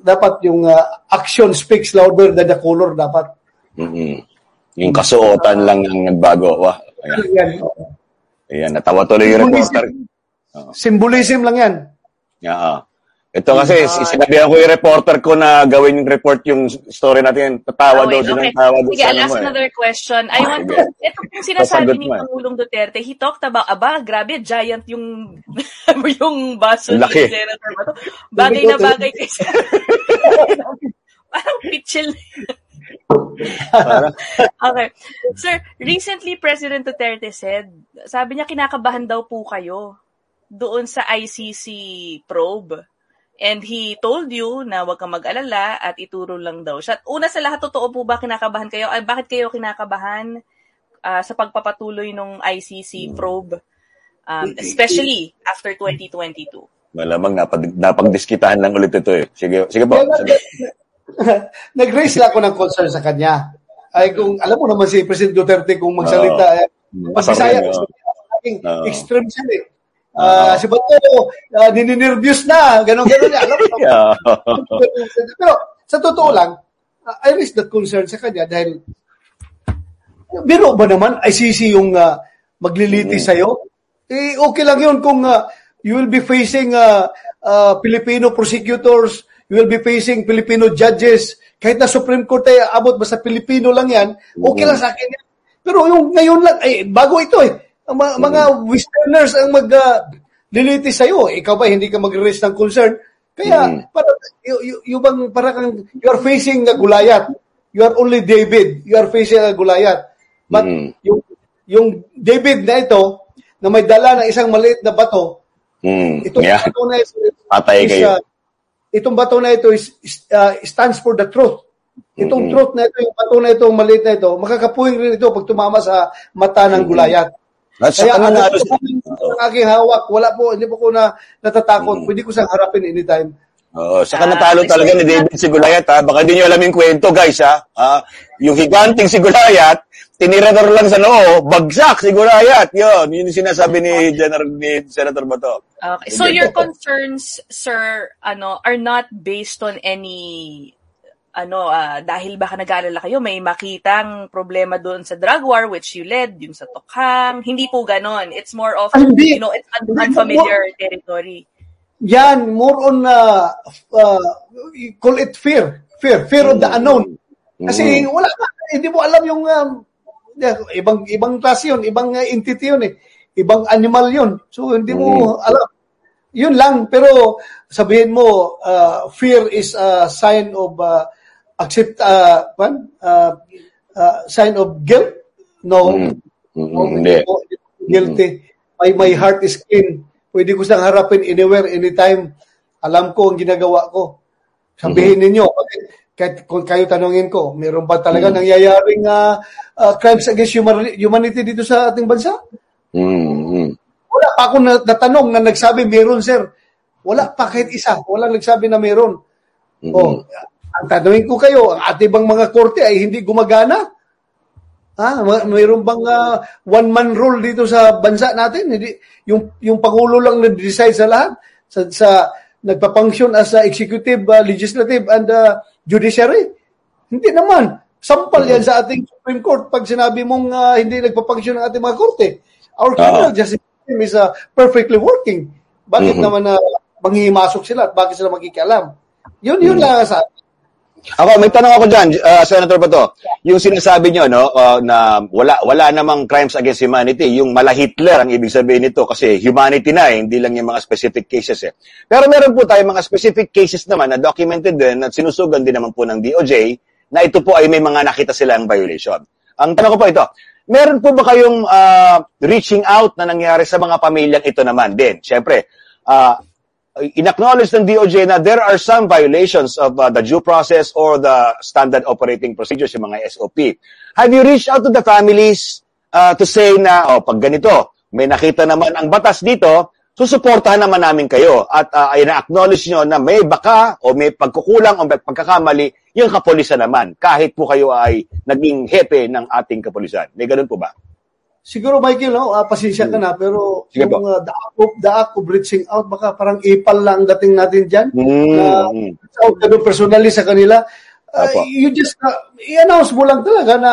Dapat yung ah, action speaks louder than the color dapat. Mhm. Yung kasuotan lang ang nagbago. Wah, ayan, Yan. Ayan, natawa tuloy yung reporter. Symbolism lang yan. Yeah. Ito kasi, sinabihan ko yung reporter ko na gawin yung report yung story natin. Tatawa Oh, daw wait, din okay. ang tawa doon Sige, I'll ano ask eh. another question. I want to, ito yung sinasabi ni. Pangulong Duterte, he talked about, aba, grabe, giant yung, yung baso laki. ni Senator Bato. Bagay na bagay kay Parang pitchel. okay. Sir, recently President Duterte said, sabi niya kinakabahan daw po kayo doon sa ICC probe. And he told you na huwag kang mag-alala at ituro lang daw siya. At Una sa lahat, totoo po ba kinakabahan kayo? Ay, bakit kayo kinakabahan ah, sa pagpapatuloy ng ICC probe? Um, especially after 2022. Malamang napag, napagdiskitahan lang ulit ito eh. Sige, sige po. Sige. Nag-raise lang ako ng concern sa kanya. Ay kung alam mo naman si President Duterte kung magsalita, eh, pag Bisaya, Masarap yun. extreme, Oo. extreme siya eh. Ah, si Bato, uh, nininervyos na, gano'n gano'n niya. Alam mo. Pero sa totoo lang, uh, I raise that concern sa kanya dahil biro ba naman ICC yung uh, magliliti sa'yo? Eh, okay lang yun kung uh, you will be facing uh, uh, Filipino prosecutors, you will be facing Filipino judges, kahit na Supreme Court ay abot, basta Filipino lang yan, okay lang sa akin yan. Pero yung ngayon lang, eh, bago ito eh, ang mga, mga Westerners ang mag uh, liliti sa'yo. Ikaw ba, hindi ka mag-raise ng concern? Kaya, Mm. para, y- y- yung bang, para kang, you are facing a Goliath. You are only David. You are facing a Goliath. But, Mm. yung, yung David na ito, na may dala ng isang maliit na bato, Mm. itong Yeah. bato na ito, Patay is, kayo. uh, itong bato na ito is, uh, stands for the truth. Itong Mhm. truth na ito, yung bato na ito, maliit na ito, makakapuwing rin ito pag tumama sa mata ng Goliath. At Kaya kanang ano, ang aking hawak, wala po, hindi po ko na natatakot. Pwede ko siyang harapin anytime. Oo, sa Ah, natalo talaga ni David si Goliath ha. Baka di nyo alam yung kwento guys ha. Ah, yung higanting si Goliath, tinirador lang sa noo, bagsak si Goliath. Yun, yun yung sinasabi ni General ni Senator Bato. Okay. So your concerns, sir, ano, are not based on any ano, ah, dahil baka nag-aalala kayo, may makitang problema doon sa drug war which you led, yun sa Tokhang. Hindi po ganon. It's more of, Ah, hindi. you know, it's un- unfamiliar territory. Yan, more on, uh, uh, you call it fear. Fear. Fear of the unknown. Kasi Mm. wala ka, hindi mo alam yung, um, ibang, ibang klase yun, ibang uh, entity yun eh. Ibang animal yun. So, hindi mo alam. Yun lang, pero sabihin mo, uh, fear is a sign of uh, accept, uh, one, uh, uh, sign of guilt? No. Mm. Mm, No, hindi. po guilty. My, my heart is clean. Pwede ko siyang harapin anywhere, anytime. Alam ko ang ginagawa ko. Sabihin ninyo, bakit, kahit kung kayo tanongin ko, meron ba talaga nangyayaring uh, uh, crimes against human, humanity dito sa ating bansa? Mm, mm. Wala pa ako na- natanong na nagsabi meron, sir. Wala pa kahit isa. Walang nagsabi na meron. Oh, ang tanongin ko kayo, ang ating bang mga korte ay hindi gumagana? Ha, Ma- mayroon bang ah, one-man rule dito sa bansa natin? Hindi yung yung pangulo lang nag-decide sa lahat sa, sa nagpa-function as a executive, ah, legislative and ah, judiciary. Hindi naman. Sampal yan sa ating Supreme Court pag sinabi mong ah, hindi nagpa-function ang ating mga korte. Our criminal justice system is ah, perfectly working. Bakit naman na manghihimasok sila at bakit sila magkikialam? Yun, yun lang sa Ako, may tanong ako dyan, uh, Senator Bato. Yung sinasabi nyo, no, uh, na wala, wala namang crimes against humanity, yung mala Hitler ang ibig sabihin nito kasi humanity na eh, hindi lang yung mga specific cases eh. Pero meron po tayo mga specific cases naman na documented din at sinusugan din naman po ng DOJ na ito po ay may mga nakita silang violation. Ang tanong ko po ito, meron po ba kayong uh, reaching out na nangyari sa mga pamilyang ito naman din? Siyempre, uh, in-acknowledge ng DOJ na there are some violations of uh, the due process or the standard operating procedures, yung mga SOP. Have you reached out to the families uh, to say na, oh, pag ganito, may nakita naman ang batas dito, susuportahan naman namin kayo at uh, ay na-acknowledge nyo na may baka o may pagkukulang o may pagkakamali yung kapulisan naman kahit po kayo ay naging hepe ng ating kapulisan. May ganun po ba? Siguro, Michael, no, ah, pasensya ka na, pero Sige yung uh, the, act of, the act of reaching out, baka parang ipal lang ang dating natin dyan. Mm, na mm. reach out ka doon personally sa kanila. Apo. you just, uh, i-announce mo lang talaga na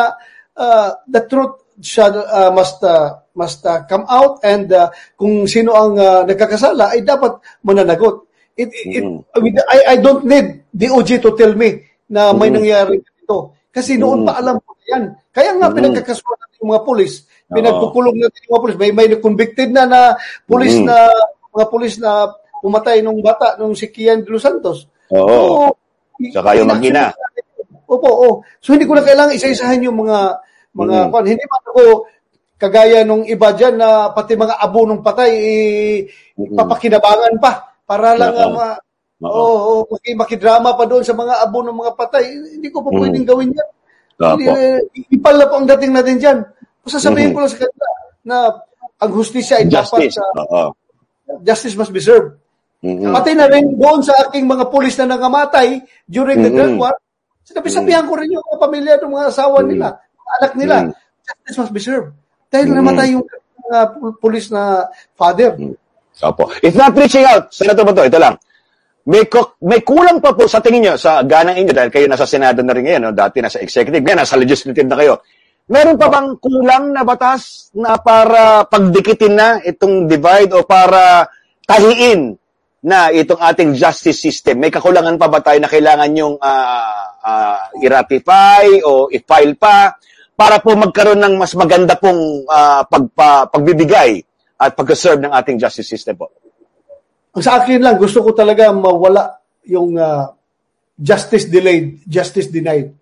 uh, the truth shall, uh, must uh, must uh, come out and uh, kung sino ang uh, nagkakasala ay dapat mananagot. It, it, Mm. I, mean, I, I don't need DOJ to tell me na may Mm. nangyari dito. Kasi noon Mm. pa alam ko yan. Kaya nga Mm. pinagkakasuhan natin yung mga pulis. Pinagkukulong natin yung mga pulis. May, may convicted na na pulis Mm. na mga pulis na pumatay nung bata, nung si Kian de Los Santos. Oo. So, Saka yung mag-ina. Opo, oo. So hindi ko na kailangan isa-isahin yung mga mga Mm. kwan. Hindi man ako kagaya nung iba dyan na pati mga abo nung patay eh, Mm. papakinabangan pa para lang uh, ma, Oo. Oh, maki, makidrama pa doon sa mga abo ng mga patay. Hindi ko pa Mm. pwedeng gawin yan. Hindi, eh, ipal na po ang dating natin dyan. Sasabihin Mhm. ko lang sa kanila na ang hustisya ay dapat Justice. sa Oo. justice must be served. Mhm. Pati na rin doon sa aking mga pulis na nangamatay during the Mm-mm. Great War, sinabi-sabihan ko rin yung mga pamilya ng mga asawa Mm. nila, mga anak nila. Mm. Justice must be served. Dahil Mm. namatay yung mga pu- pulis na father. Opo. If not reaching out, Senator Bato, ito lang. May, ku- may kulang pa po sa tingin nyo sa ganang inyo dahil kayo nasa Senado na rin ngayon, no? dati nasa executive, ngayon nasa legislative na kayo. Meron pa bang kulang na batas na para pagdikitin na itong divide o para tahiin na itong ating justice system? May kakulangan pa ba tayo na kailangan yung ah, ah, i-ratify o i-file pa para po magkaroon ng mas maganda pong ah, pagpa, pagbibigay at pag-serve ng ating justice system po? Sa akin lang, gusto ko talaga mawala yung ah, justice delayed, justice denied.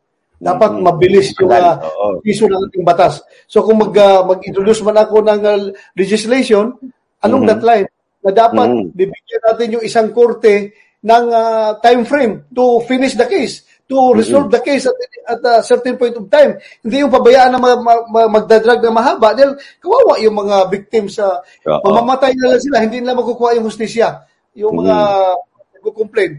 Dapat Mhm. mabilis yung uh, piso ng ating batas. So kung mag, ah, mag-introduce man ako ng ah, legislation, along Mhm. that line, na dapat Mhm. bibigyan natin yung isang korte ng ah, time frame to finish the case, to resolve the case at, at a certain point of time. Hindi yung pabayaan na ma, ma, ma- magdadrag na mahaba dahil kawawa yung mga victims sa Oo. mamamatay na lang sila, hindi nila makukuha yung hustisya. Yung mga nagko-complain.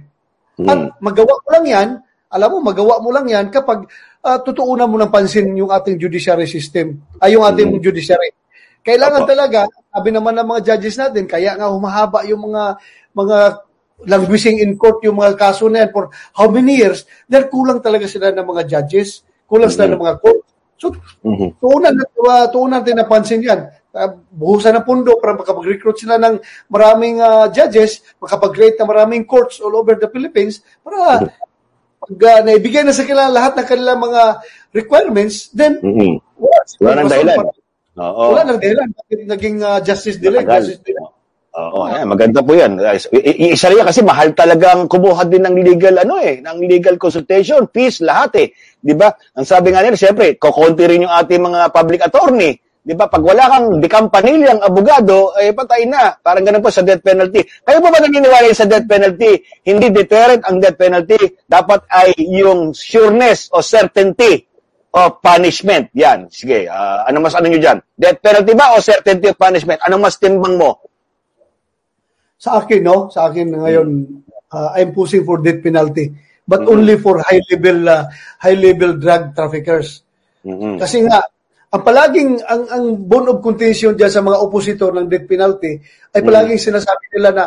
Mhm. At magawa mo lang yan, alam mo, magawa mo lang yan kapag uh, tutuunan mo ng pansin yung ating judiciary system, ay yung ating judiciary. Kailangan Opo. talaga, sabi naman ng mga judges natin, kaya nga humahaba yung mga mga languishing in court yung mga kaso na yan for how many years, dahil kulang talaga sila ng mga judges, kulang sila ng mga court. So, Mhm. tuunan, uh, tuunan natin napansin yan. Uh, buhusan ng pundo para makapag-recruit sila ng maraming uh, judges, makapag-create ng maraming courts all over the Philippines para pag uh, naibigay na sa kanila lahat ng kanilang mga requirements, then Mhm. wala, Wala nang dahilan. Oo. wala nang dahilan. Bakit naging uh, justice delay? Matagal. Justice delay. Oo, ayan, maganda po 'yan. I- Isa rin kasi mahal talagang kumuha din ng legal ano eh, ng legal consultation, fees lahat eh, 'di ba? Ang sabi nga nila, siyempre, kokonti rin yung ating mga public attorney, 'di ba? Pag wala kang di kampanilyang abogado, eh patay na. Parang ganun po sa death penalty. Kayo po ba naniniwala sa death penalty? Hindi deterrent ang death penalty, dapat ay yung sureness o certainty of punishment. Yan, sige. ah, ano mas ano nyo dyan? Death penalty ba o certainty of punishment? Ano mas timbang mo? Sa akin, no? Sa akin ngayon, uh, I'm pushing for death penalty. But only for high-level uh, high-level drug traffickers. Mhm. Kasi nga, ang palaging, ang, ang bone of contention dyan sa mga oppositor ng death penalty, ay palaging sinasabi nila na,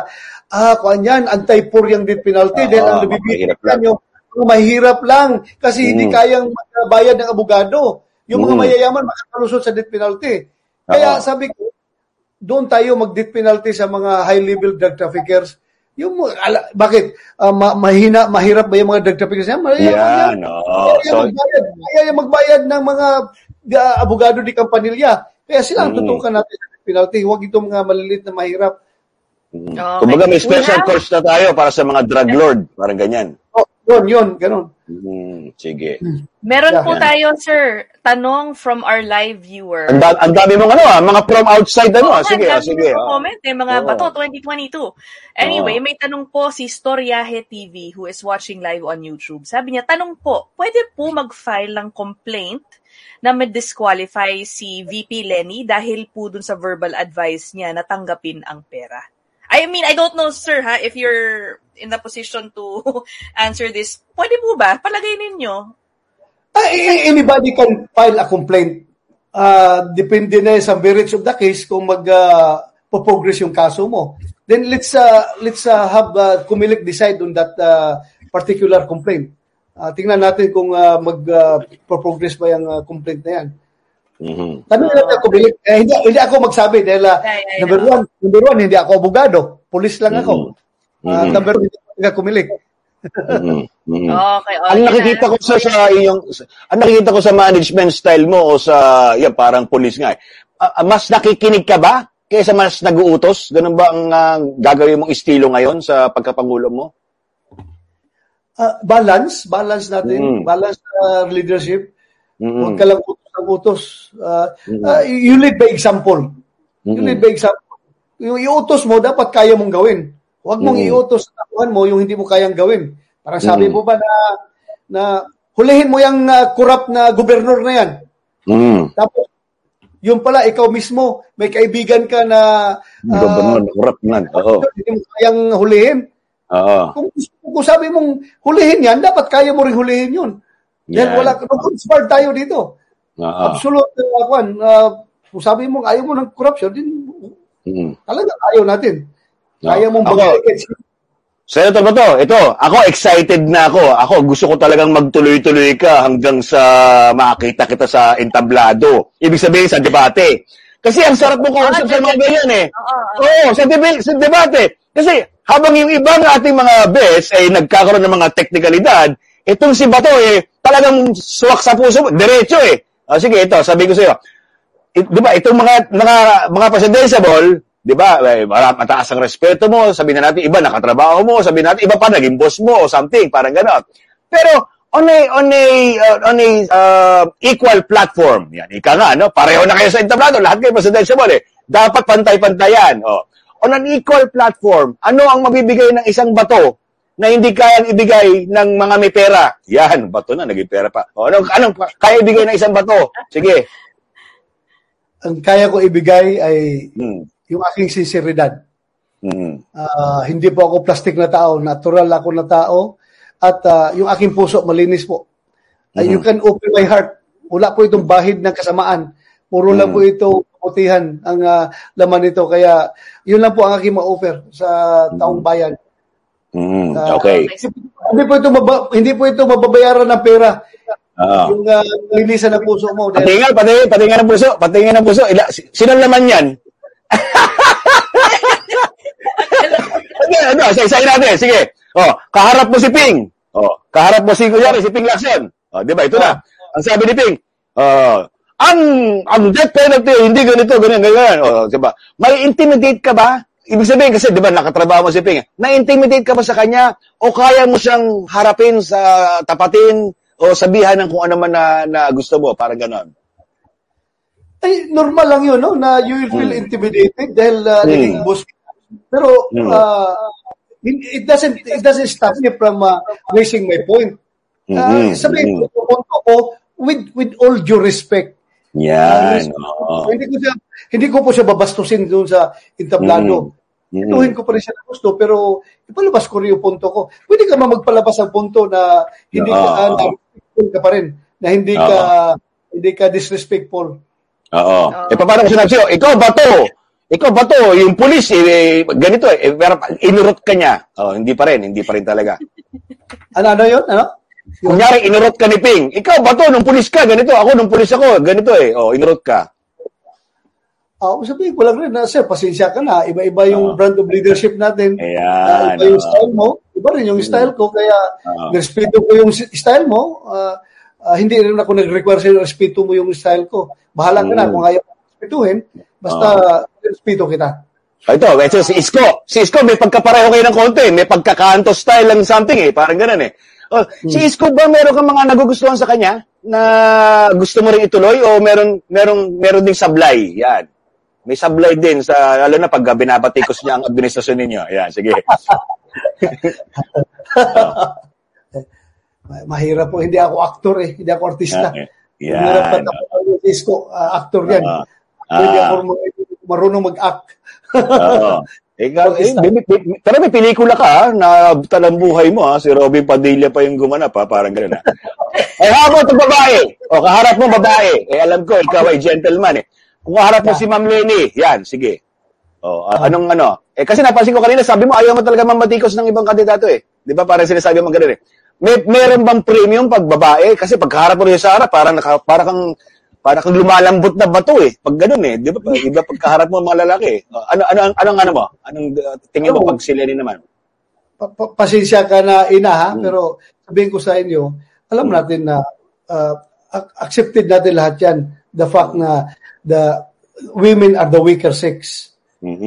ah, kuan yan, anti-poor yung death penalty, Oo, dahil ang nabibigyan yung mahirap lang kasi hindi Mm. kayang magbayad ng abogado. Yung mga Mm. mayayaman makakalusot sa death penalty. Kaya Oo. sabi ko, doon tayo mag-death penalty sa mga high-level drug traffickers. Yung, ala, bakit? Ah, ma- mahina, mahirap ba yung mga drug traffickers? Yan, mayayaman Yan, yan. oo. Kaya So, magbayad. Kaya magbayad ng mga uh, abogado di kampanilya. Kaya sila ang Mm. tutukan natin sa death penalty. Huwag itong mga maliliit na mahirap. mm. Okay. kumbaga may special have- course na tayo para sa mga drug lord. Parang ganyan. Oh, yun, yun, ganun. Mm, sige. Meron Yeah. po tayo, sir, tanong from our live viewer. Ang, da- ang dami mong ano ah, mga from outside ano ah. Oo, Sige, ang ah, dami sige. ah. comment eh, mga Oo. bato 2022. Anyway, Oo. may tanong po si Storyahe TV who is watching live on YouTube. Sabi niya, tanong po, pwede po mag-file ng complaint na disqualify si VP Lenny dahil po dun sa verbal advice niya na tanggapin ang pera. I mean, I don't know, sir, ha, if you're in a position to answer this. Pwede po ba? Palagay ninyo. A- anybody can file a complaint. Ah, depende na sa merits of the case kung mag ah, progress yung kaso mo. Then let's uh, let's uh, have uh, Kumilik decide on that uh, particular complaint. Ah, tingnan natin kung uh, mag uh, progress ba yung uh, complaint na yan. Mhm. Tanong lang ako. Eh, hindi, hindi ako magsabi dahil uh, Yeah, yeah, number yeah. one, number one, hindi ako abogado. Police lang ako. Ah, Mhm. number one, hindi ako Kumilik. Mhm. Mhm. Okay, okay. Ang nakikita ko sa, sa iyong ang nakikita ko sa management style mo o sa yan parang police nga. eh. Ah, ah, mas nakikinig ka ba kaysa mas nag-uutos? Ganun ba ang ah, gagawin mong estilo ngayon sa pagkapangulo mo? Ah, balance, balance natin, Mm. balance uh, leadership. Mhm. Huwag ka lang utos ng utos. Ah, Mm. ah, you lead by example. You Mhm. lead by example. Yung iutos mo, dapat kaya mong gawin. Huwag mong Mm. iutos sa takuan mo yung hindi mo kayang gawin. Parang sabi Mm. mo ba na, na hulihin mo yung uh, corrupt na gobernur na yan. Mhm. Tapos, yung pala, ikaw mismo, may kaibigan ka na ah, Gobernador, corrupt man. Oo. hindi mo kayang hulihin. Oo. Kung, kung sabi mong hulihin yan, dapat kaya mo rin hulihin yun. Yan. wala, no-conspired tayo dito. Oo. Absolute, uh, kwan, uh, kung sabi mong ayaw mo ng corruption, din, Mhm. talaga ayaw natin. No. Kaya mong bagay. Senator Bato, ito, ako excited na ako. Ako gusto ko talagang magtuloy-tuloy ka hanggang sa makita kita sa entablado. Ibig sabihin sa debate. Kasi ang sarap mo kausap sa mga ganyan eh. Oo, sa debate. Kasi habang yung ibang ating mga best ay nagkakaroon ng mga teknikalidad, itong si Bato eh, talagang suwak sa puso. Diretso eh. O, sige, ito, sabi ko sa iyo. It- di ba, itong mga, mga, mga presidentiable, di ba, eh, mataas ang respeto mo, sabihin na natin, iba nakatrabaho mo, sabihin natin, iba pa naging boss mo, o something, parang gano'n. Pero, on a, on a, uh, on a uh, equal platform, yan, ika nga, no? pareho na kayo sa entablado, lahat kayo presidentiable eh. Dapat pantay-pantayan. Oh. On an equal platform, ano ang mabibigay ng isang bato na hindi kayang ibigay ng mga may pera? Yan, bato na, naging pera pa. O, anong, anong kaya ibigay ng isang bato? Sige. Ang kaya ko ibigay ay Hmm. yung aking sinseridad. Hmm. Ah, hindi po ako plastic na tao, natural ako na tao. At ah, yung aking puso, malinis po. Ah, You can open my heart. Wala po itong bahid ng kasamaan. Puro lang po ito putihan ang ah, laman nito. Kaya yun lang po ang aking ma-offer sa taong bayan. Hmm. Ah, Okay. Hindi po ito maba- hindi po ito mababayaran ng pera. Oo. Yung uh, linisan ng puso mo. Dahil, Patingan, patingin, patingin ng puso, patingin ng puso. Ila, si- sino naman yan? Sige, ano, isa-isahin natin. Sige. Oh, kaharap mo si Ping. Oh, kaharap mo si kunyari, si Ping Lacson. Oh, di ba? Ito na. Ang sabi ni Ping, oh, ang ang death penalty hindi ganito, ganyan, ganyan. Oh, di ba? May intimidate ka ba? Ibig sabihin kasi, di ba, nakatrabaho mo si Ping. Na-intimidate ka ba sa kanya? O kaya mo siyang harapin sa tapatin o sabihan ng kung ano man na, na gusto mo? Parang ganon. ay, normal lang yun, no? Na you will feel intimidated dahil uh, Hmm. naging boss. Pero, Hmm. uh, it doesn't it doesn't stop me from uh, raising my point. Uh, Mhm, sabihin ko, ko, with, with all due respect. Yan. Uh, hindi ko siya, hindi ko po siya babastusin doon sa entablado. Mhm. Ituhin ko pa rin siya ng gusto, pero ipalabas ko rin yung punto ko. Pwede ka ma magpalabas ang punto na hindi ka, Oo. uh, na- ka pa rin, na hindi ka, hindi ka disrespectful. Oo. Eh, paano ko sinabi sa'yo? Ikaw ba to? Ikaw ba to? Yung pulis, eh, ganito eh, pero inurot ka niya. Oh, hindi pa rin, hindi pa rin talaga. Ano, ano yun? Ano? Kunyari, inurot ka ni Ping. Ikaw ba to? Nung pulis ka, ganito. Ako, nung pulis ako, ganito eh. Oh, inurot ka. Ah, sabihin ko lang rin na, sir, pasensya ka na. Iba-iba yung brand of leadership natin. Ayan. iba yung style mo. Iba rin yung style ko. Kaya, Oo. respeto ko yung style mo. Ah, ah, hindi rin ako nag-require sa'yo, respeto mo yung style ko. Bahala ka na Mm. kung ayaw respetuhin. Basta, respeto kita. Ito, ito, si Isko. Si Isko, may pagkapareho kayo ng konti. May pagkakanto style lang something eh. Parang ganun eh. Oh, Si Isko ba meron kang mga nagugustuhan sa kanya na gusto mo rin ituloy o meron meron meron ding sablay? Yan. May sablay din sa lalo na pag binabatikos niya ang administrasyon ninyo. Yan, sige. Ma- Mahirap po. Hindi ako actor eh. Hindi ako artista. Okay. Yan. Disco, uh, actor yan. Ah, Hindi ah. ako marunong mag-act. Oo. Ikaw, eh, bi- bi- pero may pelikula ka na talang buhay mo ha, si Robin Padilla pa yung gumanap ha, parang gano'n ha. eh habang itong babae, o kaharap mo babae, eh alam ko, ikaw ay gentleman eh. Kung kaharap mo si Ma'am Lenny, yan, sige. O, a- anong ano? Eh kasi napansin ko kanina, sabi mo ayaw mo talaga mamatikos ng ibang kandidato eh. Di ba parang sinasabi mo gano'n eh. May, meron bang premium pag babae? Kasi pag kaharap mo rin sa harap, parang, naka, parang kang para kang lumalambot na bato eh. Pag ganun eh, di ba? Pag kaharap mo mga lalaki? eh. O, Ano ano anong ano mo? Anong uh, tingin mo pag sila naman? Pa- pa- pasensya ka na ina ha, Hmm. pero sabihin ko sa inyo, alam natin na uh, ac- accepted natin lahat yan. The fact na the women are the weaker sex. Mhm.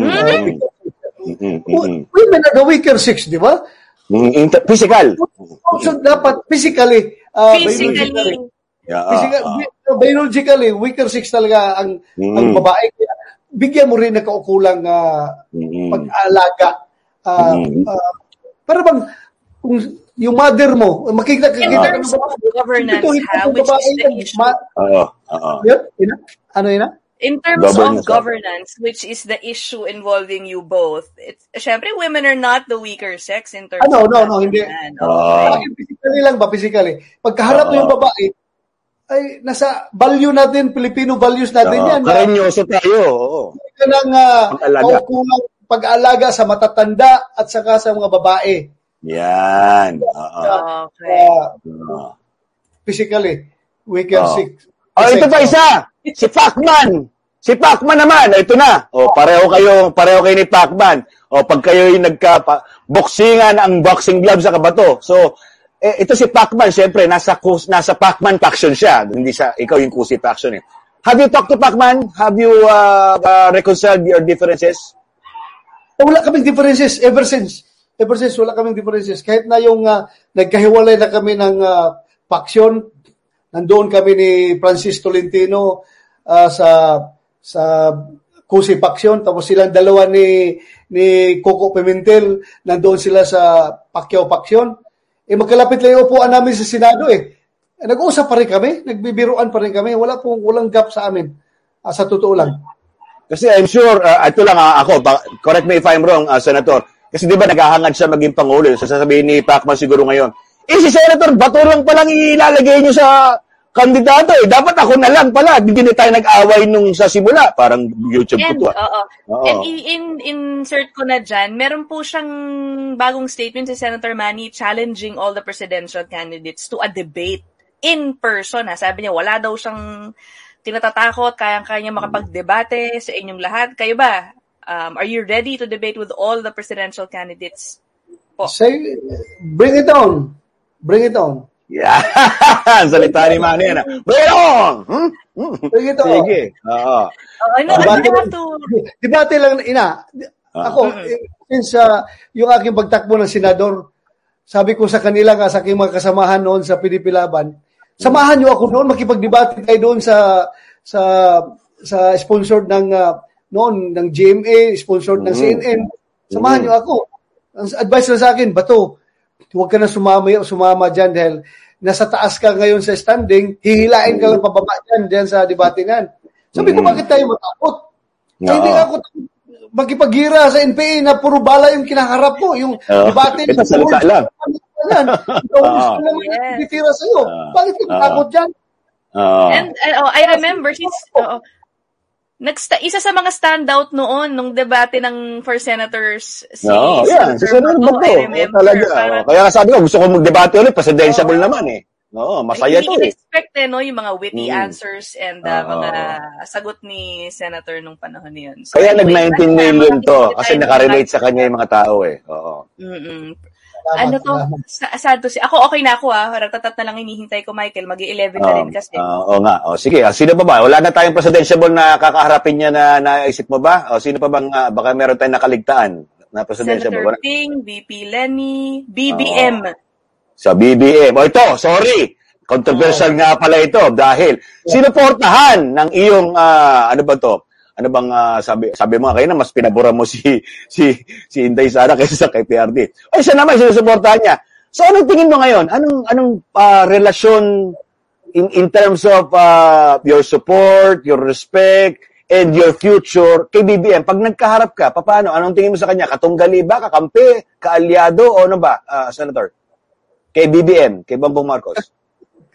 Mhm, W- mhm. Women are the weaker sex, di ba? Mhm, inter- Physical. So, dapat physically, uh, Physically, Yeah, physical, ah, ah. Biologically, weaker sex talaga ang, Mm. ang babae. Kaya bigyan mo rin ng kaukulang uh, Mhm. pag-alaga. Uh, Mm. uh, para bang, kung yung mother mo, makikita in kita terms of governance, Ito, ito, ha, ito, which babae is the issue. Ma- Oo, oo. yun? Ina? Ano yun? ah? In terms Governance, of governance, which is the issue involving you both, it's, syempre, women are not the weaker sex in terms Ano, of no, no, hindi. man. Ah. Bakit physically lang ba? Physically. Pagkaharap mo Oo. yung babae, ay nasa value natin, Filipino values natin Oo, yan. Karenyoso tayo. Oo. ka ng uh, Pag-alaga. kaukulang pag-aalaga sa matatanda at saka sa mga babae. Yan. Oo. Okay. Uh, physically, weaker Oo. sex. Oh, ito pa isa. Si Pacman. Si Pacman naman, ito na. O, pareho kayo, pareho kayo ni Pacman. O, pag kayo yung nagka, pa- boksingan ang boxing gloves sa kabato. So, eh, ito si Pacman, syempre, nasa, nasa Pacman faction siya. Hindi siya, ikaw yung kusi faction eh. Have you talked to Pacman? Have you uh, uh, reconciled your differences? Oh, wala kaming differences ever since. Ever since, wala kaming differences. Kahit na yung uh, nagkahiwalay na kami ng uh, faction, nandoon kami ni Francis Tolentino uh, sa sa Kusi faction, tapos silang dalawa ni ni Coco Pimentel, nandoon sila sa Pacquiao faction. Eh magkalapit lang yung upuan namin sa Senado eh. eh nag-uusap pa rin kami, nagbibiruan pa rin kami, wala pong walang gap sa amin. Ah, sa totoo lang. Kasi I'm sure, uh, ito lang ah, ako, correct me if I'm wrong, uh, Senator. Kasi di ba naghahangad siya maging Pangulo, so sasabihin ni Pacman siguro ngayon, eh si Senator, bato lang palang ilalagay niyo sa kandidato eh. Dapat ako na lang pala. Hindi na tayo nag-away nung sa simula. Parang YouTube And, ko to. ah. oo. Oo. And in, insert ko na dyan, meron po siyang bagong statement si Senator Manny challenging all the presidential candidates to a debate in person. Ha. Sabi niya, wala daw siyang tinatatakot, kayang-kaya makapagdebate sa inyong lahat. Kayo ba? Um, are you ready to debate with all the presidential candidates? Po. Say, bring it on. Bring it on. Yeah. Salita ni Manny yan. ah. Bring on! Hmm? Hmm. Bring it on. Sige. Oo. Oh, ano, Debate lang, have to... debate lang, ina. Ah. Ako, eh, since uh, yung aking pagtakbo ng senador, sabi ko sa kanila nga, sa aking mga kasamahan noon sa PDP Laban, samahan niyo ako noon, makipagdebate tayo doon sa sa sa sponsored ng uh, noon ng GMA, sponsored ng Mm. CNN. Samahan niyo ako. Ang advice lang sa akin, bato, huwag ka na sumama, sumama dyan dahil nasa taas ka ngayon sa standing, hihilain ka lang pababa dyan, dyan sa debate nan. Sabi ko, Mm. bakit tayo matakot? Oo. Ay, hindi ako magkipagira sa NPA na puro bala yung kinaharap ko. Yung Oo. debate. Ito, salita lang. Yan. Ikaw gusto lang Yes. nagtitira sa'yo. Bakit ka matakot dyan? Oo. And uh, oh, I remember since oo, nagsta isa sa mga standout noon nung debate ng for senators si Oo, yan. Si Senator Bato, remember. talaga. Parang-. Kaya nga sabi ko, gusto ko mag-debate ulit. Presidential naman eh. Oo, masaya Ay, to eh. expect eh, no, yung mga witty Mm. answers and uh, Oo. mga sagot ni Senator nung panahon na yun. So, Kaya anyway, nag-19 basta million to. Kasi nakarelate sa kanya yung mga tao eh. Oo. Mm-mm. Salamat, Ano to? Sa, sad to si Ako okay na ako ah. Ratatat na lang hinihintay ko Michael. Mag-11 na Oo, rin kasi. oo, oo nga. O, sige, ah, sino pa ba? Wala na tayong presidential na kakaharapin niya na naisip mo ba? O, sino pa bang, ah, baka meron tayong nakaligtaan na presidential Senator. Ping, VP Lenny, BBM. Sa BBM. O ito, sorry. Controversial nga pala ito dahil sinuportahan ng iyong, ah, ano ba to? Ano bang ah, sabi sabi mo kayo na mas pinabura mo si si si Inday Sara kaysa sa kay PRD. Ay siya naman sinusuportahan niya. So anong tingin mo ngayon? Anong anong ah, relasyon in, in terms of uh, your support, your respect, and your future kay BBM, pag nagkaharap ka, paano? Anong tingin mo sa kanya? Katunggali ba? Kakampi? Kaalyado? O ano ba, ah, Senator? Kay BBM, kay Bongbong Marcos.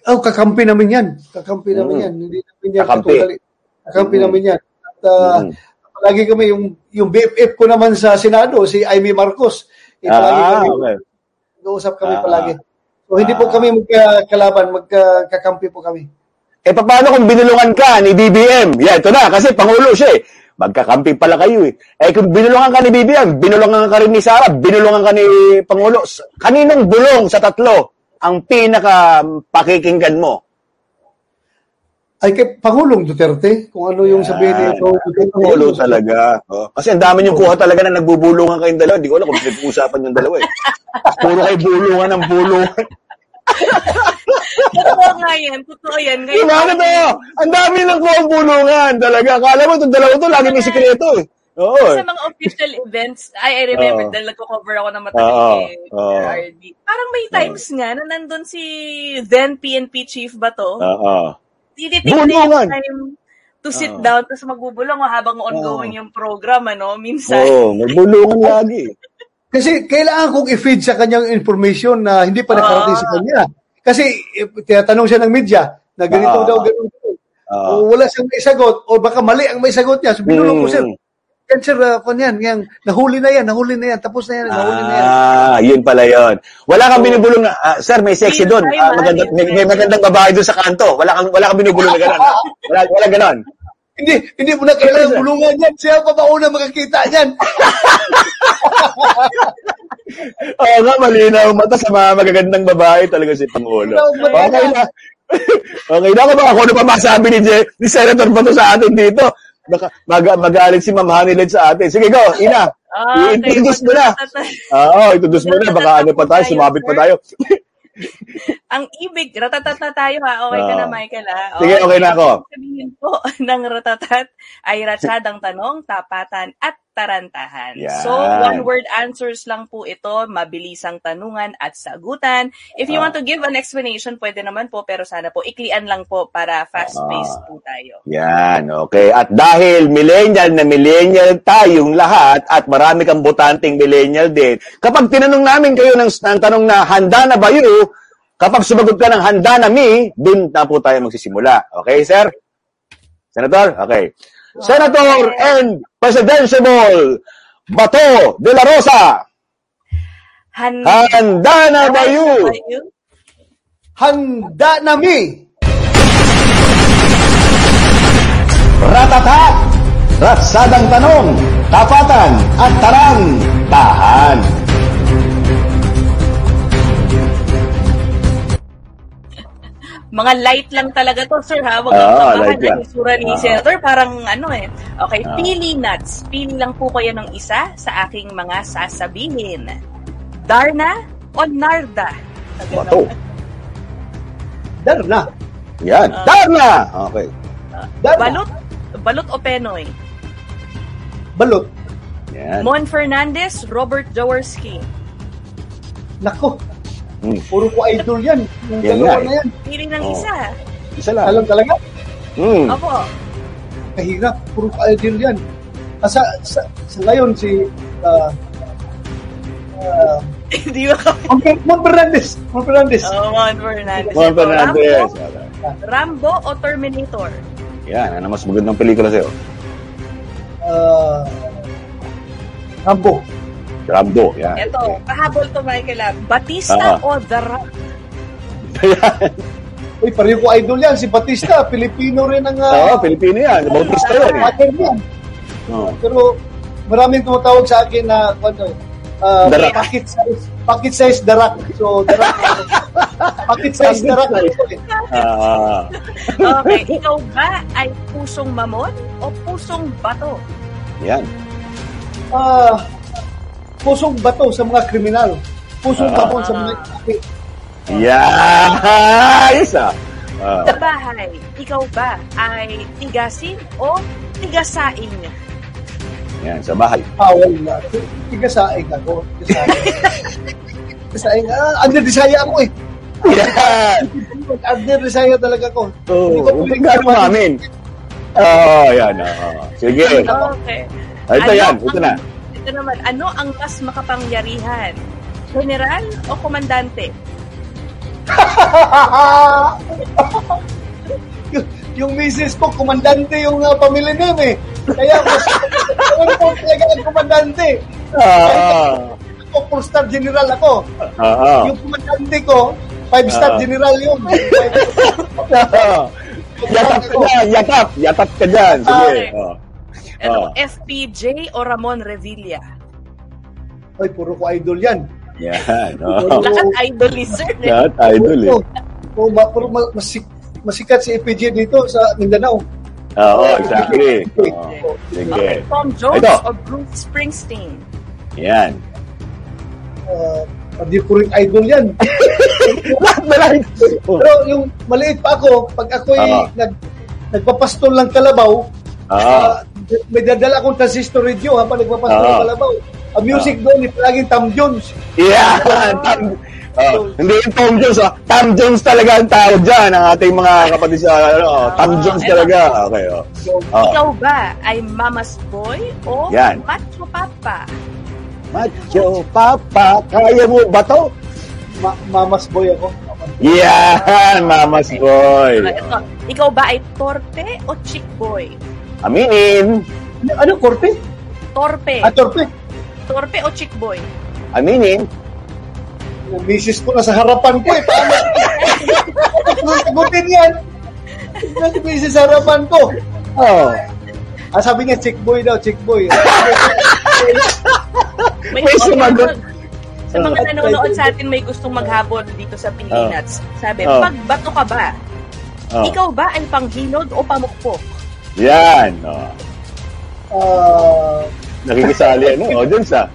Oh, kakampi namin yan. Kakampi namin Mm. yan. Hindi namin yan Kakampi. katugali. Kakampi Mm. namin yan. Uh, Mm. palagi kami, yung, yung BFF ko naman sa Senado, si Amy Marcos. Eh, palagi Ah, kami, okay. nag-uusap kami Ah. palagi. So, hindi po Ah. kami magkakalaban, magkakampi po kami. Eh, paano kung binulungan ka ni BBM? Yan, ito na, kasi Pangulo siya eh. Magkakampi pala kayo eh. Eh, kung binulungan ka ni BBM, binulungan ka rin ni Sara, binulungan ka ni Pangulo. Kaninong bulong sa tatlo ang pinaka pakikinggan mo? Ay, kay Pangulong Duterte, kung ano yung sabihin ni Yan. Pangulong Duterte. Pangulo talaga. Oh. Kasi ang dami niyong kuha talaga na nagbubulungan kayong dalawa. Hindi ko alam kung pinag-uusapan yung dalawa eh. Puro kayo bulungan ng bulungan. Totoo nga yan. Totoo yan. Ngayon, Diba na to? Ang dami ng kuha bulungan talaga. Akala mo itong dalawa to, lagi may sikreto eh. Oo. sa mga official events, ay, I remember, Oo. dahil nagko-cover ako ng matagal Oo. kay Oo. RD. Parang may times nga na nandun si then PNP chief ba to? Oo. Tinitignan yung Bulungan. time to sit Oo. down tapos magbubulong habang ongoing yung program, ano? Minsan. Oo, may bulungan lagi. Kasi kailangan kong i-feed sa kanyang information na hindi pa nakarating Ah. sa kanya. Kasi eh, tinatanong siya ng media na ganito Ah. daw, ganito. Oo. O wala siyang may sagot o baka mali ang may sagot niya. So binulong ko Mm. Sir. Yan sir, uh, kung yan, yan, nahuli na yan, nahuli na yan, tapos na yan, nahuli na yan. Ah, yun pala yun. Wala kang binubulong na, ah, sir, may sexy doon. Ah, maganda, may, may magandang babae doon sa kanto. Wala kang, wala kang binubulong na gano'n. ah. Wala, wala gano'n. Hindi, hindi mo na kailangan bulungan yan. Siya pa ba una makakita niyan? Oo nga, malinaw mata sa mga magagandang babae talaga si Pangulo. Okay na. okay na. Kung ako ano pa masabi ni, Je- ni Senator Bato sa atin dito. Baka mag magalit si Ma'am Haniled sa atin. Sige, go, Ina. Okay. I-introduce mo na. Oo, introduce mo na. Baka ano pa tayo, sumabit pa tayo. Ang ibig, ratatat na tayo ha. Okay ka na, Michael ha. Sige, okay na ako. Sabihin po ng ratatat ay ratsadang tanong, tapatan at tarantahan. Yan. So, one-word answers lang po ito, mabilisang tanungan at sagutan. If you Ah. want to give an explanation, pwede naman po, pero sana po, iklian lang po para fast-paced po tayo. Yan, okay. At dahil millennial na millennial tayong lahat at marami kang botanteng millennial din, kapag tinanong namin kayo ng, ng tanong na handa na ba you, kapag sumagot ka ng handa na me, dun na po tayo magsisimula. Okay, sir? Senator? Okay. Senator and Presidential Bato de la Rosa, Handa, handa na ba you? Handa na mi! Ratatat! Ratsadang tanong, tapatan at tarang, tahan. Mga light lang talaga to, sir, ha? Huwag Oo, kang lang. Ang isura ni Oo. Senator, parang ano eh. Okay, Oo. pili nuts. Pili lang po kayo ng isa sa aking mga sasabihin. Darna o Narda? Bato. Dar na. Yan. Ah. Darna! Okay. Dar na. Balot? Balot o Penoy? Balot. Yan. Mon Fernandez, Robert Jaworski. Nako, Hmm. puro ko idol yan. Yung Yan dalawa nga eh. na yan. Pili ng Oo. isa. Isa lang. Alam talaga, Hmm. Opo. kahirap. Puro ko idol yan. Ah, sa, sa, sa ngayon, si uh, uh, Hindi ba ka? Mon Mon Fernandez. Mon Fernandez. Oh, Mon Fernandez. Ito, Fernandez. Rambo, Rambo o Terminator? Yan. Ano mas magandang pelikula sa'yo? Uh, Rambo. Rambo. Yan. Ito, pahabol to Michael ah. Batista Ah. o The Rock? Uy, pareho ko idol yan. Si Batista, Pilipino rin ang... Oo, Uh, Pilipino yan. Bautista yan eh. Pattern yan. Pero maraming tumatawag sa akin na ano, uh, The Rock. pocket size, pocket size the rock. So the rock. pocket size the rock. Ah. Okay, ikaw ba ay pusong mamon o pusong bato? yan. Ah, pusong bato sa mga kriminal. Pusong Ah. bato sa mga Yan. Ayos ah. Ah. Sa bahay, ikaw ba ay tigasin o tigasaing? Yan, sa bahay. bawal na. Tigasaing ako. Tigasaing. Tigasaing. Ah, under desaya ako eh. Yan. Under Desire talaga ko. Oo, Hindi ko oh, pwedeng gano'n umamin. Oo, yan. oo. Sige. Okay. Ah, Ito Ano yan, ito na. Ito naman, ano ang mas makapangyarihan? General o komandante? yung, yung misis ko, komandante yung uh, pamilya name eh. Kaya mas ko talaga ang komandante. Ah, Ako, four-star general ako. Oo. Yung komandante ko, five-star Ah. general yun. Yatap ka dyan, yatap. Yatap ka dyan. Sige. Okay. Oo. Ano, Ah. FPJ o Ramon Revilla? Ay, puro ko idol yan. Yan. oo. Lahat idol ni Sir. Lahat idol eh. Oo, oh, ma, puro ma, masik, masikat si EPG dito sa Mindanao. Oo, exactly. Oo. Sige. Okay, Tom Jones Ito. o Bruce Springsteen? Yan. Uh, hindi ko rin idol yan. Lahat na lang. Pero yung maliit pa ako, pag ako'y Oo. nag, nagpapastol ng kalabaw, Oo. ah, may dadala akong transistor radio habang nagpapastol Oo. ng kalabaw. Ang music doon, ni palaging Tom Jones. Yan. Tam, oh, hindi yung Tom Jones. Oh. Tom Jones talaga ang tawag dyan ang ating mga kapatid sa ano, oh, Tom Oo, Jones eto. talaga. Okay. Oh. Oh. Ikaw ba ay mama's boy o Yan. macho papa? Macho Papa, kaya mo ba to? Ma- mamas boy ako. Yan, Mama's Boy. Ah, ito. Ikaw ba ay torpe o chick boy? Aminin. Ano, ano korte? Torpe. Ah, torpe. Torpe o chick boy? Aminin. Yung misis ko nasa harapan ko eh. Paano? Sagutin yan. Yung misis sa harapan ko. Oh. Ah, sabi niya, chick boy daw, chick boy. May, May sumagot. Sa mga Ah, nanonood sa atin may gustong maghabol dito sa Pilipinas. Sabi, Oh. pag bato ka ba, Oh. ikaw ba ay panghilod o pamukpok? Yan. Oh. Ah, Nakikisali ano? O, dun sa.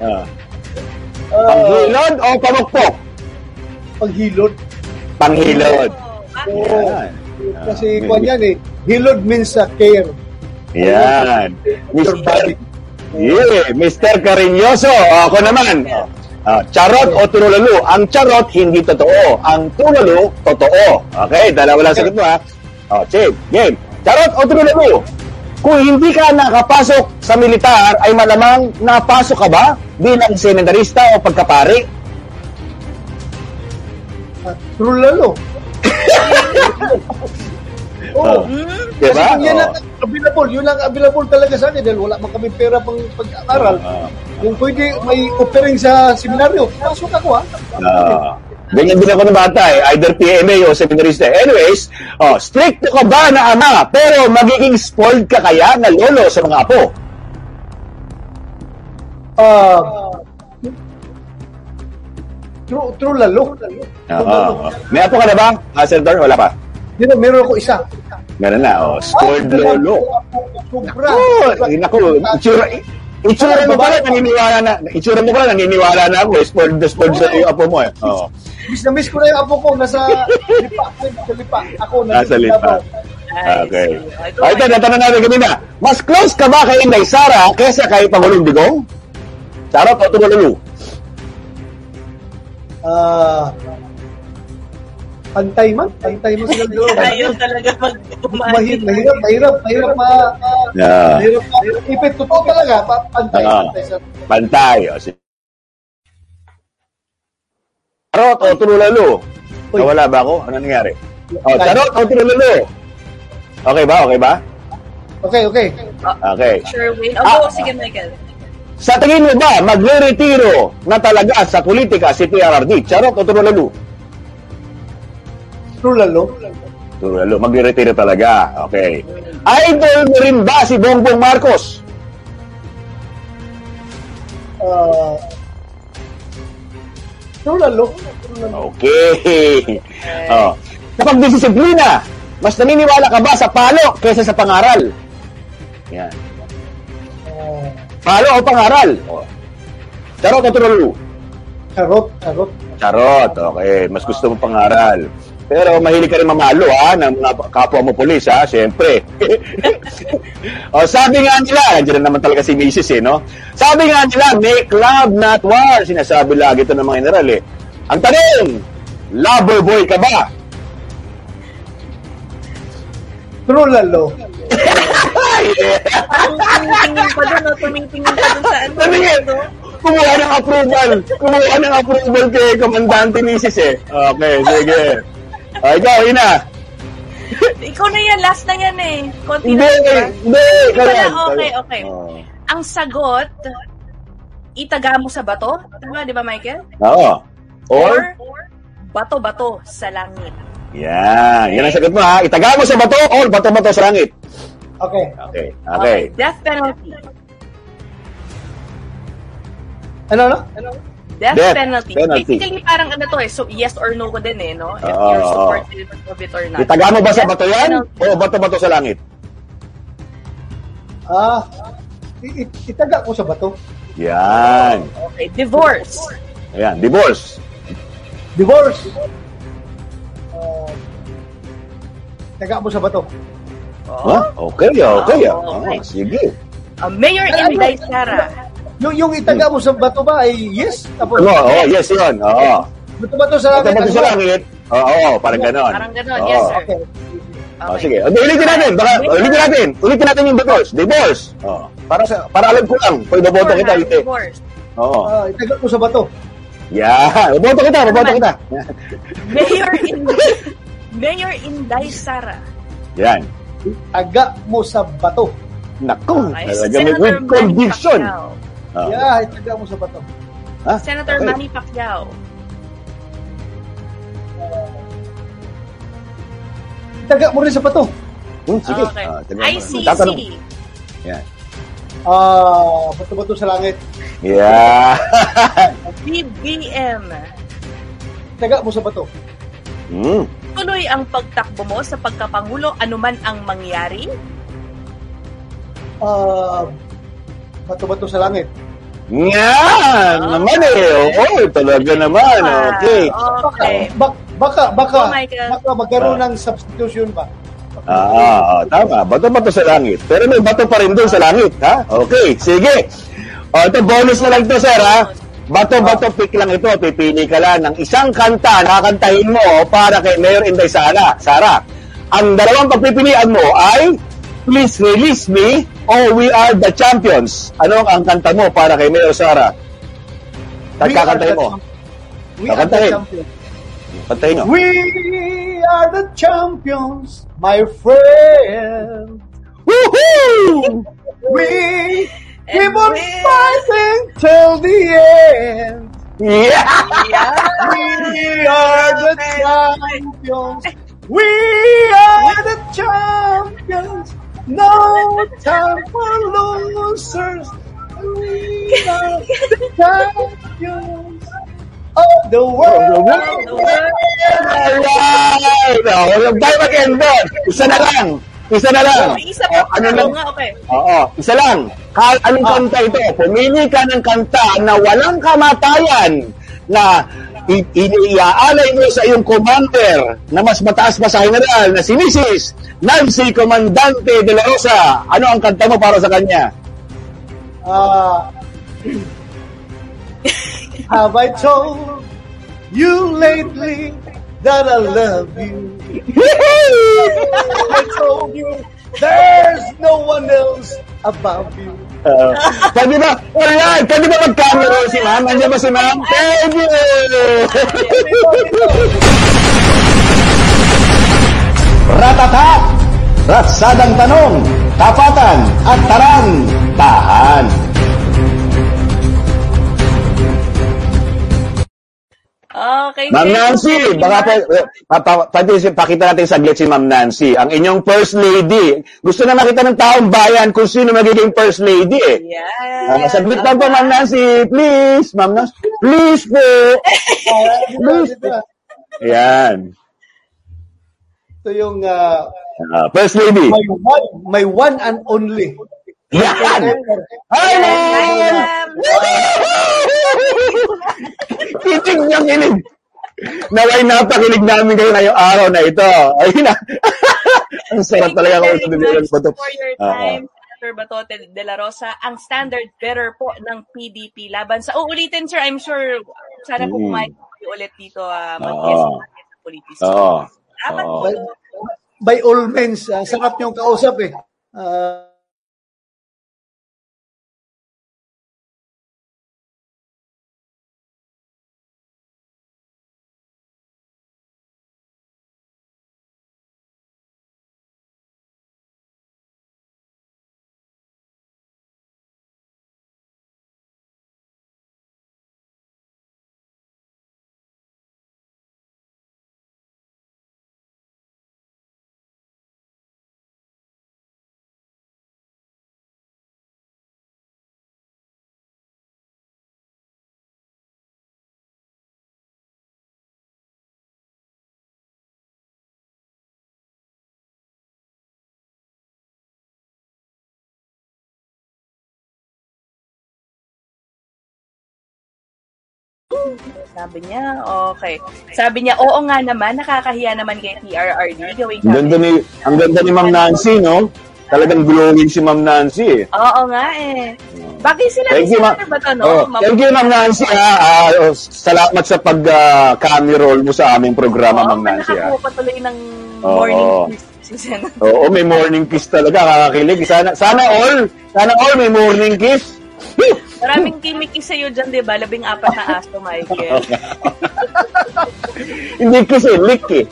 Ah, Panghilod o pamukpok? paghilod. Panghilod. Oo. Yan. Kasi Ah, kwan yan eh. Hilod means uh, care. Yan. Body. Yeah, Mr. Cariñoso. Ako naman. Ah, charot o tulalo? Ang charot, hindi totoo. Ang tulalo, totoo. Okay, dalawa lang sagot mo ha. Oh, Chip, game. Charot o tulalo? Kung hindi ka nakapasok sa militar, ay malamang napasok ka ba bilang seminarista o pagkapari? Uh, true lalo. Oo. Kasi Diba? kung yan Oh. ang available, yun ang available talaga sa akin dahil wala man kami pera pang pag-aaral. Ah. Kung pwede may offering sa seminaryo, pasok ako ha. Ah, ganyan din ako ng bata eh. Either PMA o seminarista. Anyways, oh, strict ka ba na ama, pero magiging spoiled ka kaya na lolo sa mga apo? Ah, true, true lalo. Oo. oo. May apo ka na ba, ah, Senator? Wala pa. Di ba, meron ako isa. Meron na. Oh, spoiled Ah, lolo. Sobra. Oh, eh, naku, itsura, mo pala, naniniwala na, itsura mo pala, naniniwala na ako, eh, spoiled na spoiled sa yung apo mo eh. Oo. Miss na miss ko na yung apo ko, nasa lipa. Sa lipa. Ako, Nasa lipa. Ay, Okay. Ay, ito, natanong natin kanina. Mas close ka ba kay Inday Sara kesa kay Pangulong Digong? Sarap o tumululu? Ah, pantay man. Pantay man sila dalawa. Ayaw talaga mag Mahirap, mahirap, mahirap, mahirap ma... Yeah. Mahirap, mahirap. Ipit, totoo talaga. pa- Pantay, Ah. pantay. Pantay. O. Charot o tululalo? Nawala ba ako? Ano nangyari? O, charot o tululalo? Okay ba? Okay ba? okay, okay. Okay. Sherwin. Ah. Oh, sige, Michael. Sa tingin mo ba, magre-retiro na talaga sa politika si PRRD? Charot o tululalo? True lalo. Tululalo. Magre-retiro talaga. Okay. Idol mo rin ba si Bongbong Marcos? Ah, true lalo. True lalo. Okay. Oh. Kapag disiplina, mas naniniwala ka ba sa palo kaysa sa pangaral? Yan. Ah, Palo o pangaral? Oh. Charot o tululu? charot, charot. Charot. Okay. Mas gusto mo pangaral. Pero mahilig ka rin mamalo ha, ng mga kapwa mo polis ha, siyempre. o sabi nga nila, nandiyan na naman talaga si Mrs. eh, no? Sabi nga nila, make love not war. Sinasabi lagi ito ng mga general eh. Ang tanong, Lover boy ka ba? True lalo. Tumitingin pa doon, no? tumitingin pa doon sa ano. Tumingin. Kumuha ng approval. Kumuha ng approval kay Komandante Mrs. eh. Okay, sige. O, ikaw, Ina. Ikaw na yan, last na yan eh. Konti Hindi, na yan, hindi. Hindi okay, okay. Oo. Ang sagot, itaga mo sa bato. Tama, di ba, Michael? Oo. Or? bato-bato sa langit. Yan. Yan ang sagot mo ha. Itaga mo sa bato or bato-bato sa langit. Okay. Okay. Okay. Death penalty. Ano na? Death, Death penalty. penalty. Basically, parang ano to eh. So, yes or no ko din eh, no? If Oo, you're oo. supportive of it or not. Itaga mo ba sa bato yan? penalty. O bato-bato sa langit? Ah, i- i- itaga ko sa bato. Yan. Okay. Divorce. Ayan. Divorce. Divorce. Ah, taga mo sa bato. Ha? Okay, okay. ah. Oh, okay. Ah, sige. Uh, Mayor? Inday Sara. Yung, yung itaga mo sa bato ba ay yes? Tapos, Oo, oh, yes, yun. Oo. bato-bato sa langit. Bato-bato sa langit. Oo, oo, parang ganon. Parang ganon, Oo. yes sir. Okay. Oh, sige. Okay, ulitin natin. Baka, ulitin natin. Ulitin natin yung divorce. Divorce. Oh. Para sa para alam ko lang. Pag boboto kita, na, ulitin. Divorce. Oo. Ah, itaga ko sa bato. Yeah. Boboto kita, boboto kita. Mayor Inday. Mayor Inday Sara. Yan. Itaga mo sa bato. Naku, Okay. talaga may Manny conviction. Pacquiao. Oh. Yeah, itaga mo sa bato. Ha? Senator Okay. Manny Pacquiao. Itaga mo rin sa bato. Hmm, sige. Okay. Ah, mo. ICC. Tatanong. Yan. Ah, bato-bato sa langit. Yeah. BBM. Itaga mo sa bato. hmm. Tuloy ang pagtakbo mo sa pagkapangulo anuman ang mangyari? Ah, bato-bato sa langit. Yan! Naman eh. Oo, talaga naman. Okay. Ah, Okay. Bak- baka baka Oh, Michael. baka magkaroon ng substitution ba? Ah, ah, ah, tama. Bato-bato sa langit. Pero may bato pa rin doon sa langit, ha? Okay, sige. O, ito, bonus na lang to, sir, ha? Bato-bato pick lang ito. Pipili ka lang ng isang kanta na kakantahin mo para kay Mayor Inday Sara. Sara, ang dalawang pagpipilian mo ay Please Release Me o We Are the Champions. Ano ang kanta mo para kay Mayor Sara? We are the mo. We are the champions. Kantahin mo. Oh. We are the champions, my friend. Woohoo! We keep on fighting till the end. Yeah! We are the champions. We are the champions. No time for losers. We are the champions of the world. Alright! Oh, huwag tayo mag-end doon. Isa na lang. Isa na lang. May isa pa. Oh, ano lang? nga, okay. Oo, isa lang. Ka- anong kanta ito? Pumili ka ng kanta na walang kamatayan na iniaalay mo sa iyong commander na mas mataas pa sa general na si Mrs. Nancy Comandante de la Rosa. Ano ang kanta mo para sa kanya? Uh, have I told you lately that I love you? I told you there's no one else above you. Uh, pwede ba? Alright, pwede ba mag-camera si ma'am? Nandiyan ba si ma'am? Thank you! Ratata! Ratsadang tanong, tapatan at tarang, tahan. Okay. Ma'am Nancy, baka pa, pa, pa, pakita natin saglit si Ma'am Nancy, ang inyong First Lady. Gusto na makita ng taong bayan kung sino magiging First Lady eh. Yes. Ah, saglit lang po, Ma'am Nancy. Please, Ma'am Nancy. Please po. Please. Yan. Ito yung uh, Ah, First Lady. my one, my one and only. Yan! Hi, ma'am! Ma'am. Kinig niya kinig. Naway napakinig namin kayo ngayong araw na ito. Ayun na. Ang sarap Thank talaga very sabihin much ko to. for your Ah, time, Senator Batote de la Rosa, ang standard bearer po ng PDP laban sa... Uulitin, sir, I'm sure, sana po Mm. kumain ulit dito uh, mag-guest natin sa Politis. Oo. Salamat Oo. po. By, by all means, ang sarap niyong kausap eh. Ah, Sabi niya, okay. Sabi niya, oo nga naman, nakakahiya naman kay TRRD. Gawing Ang ganda ni, ang ganda ni Ma'am Nancy, no? Talagang glowing si Ma'am Nancy, eh. Oo nga eh. Bagay sila Thank you, ma'am. ba to, no? Oh, Mab- thank you, Ma'am Nancy. Ah, Ah, oh, salamat sa pag-camera roll mo sa aming programa, Oo, Ma'am Nancy. Ah. nakakuha pa tuloy ng Oo. morning kiss si Sen. Oo, may morning kiss talaga. Kakakilig. Sana, sana all, sana all may morning kiss. Maraming kimiki sa'yo dyan, di ba? Labing apat na aso, Michael. Hindi eh, lick eh.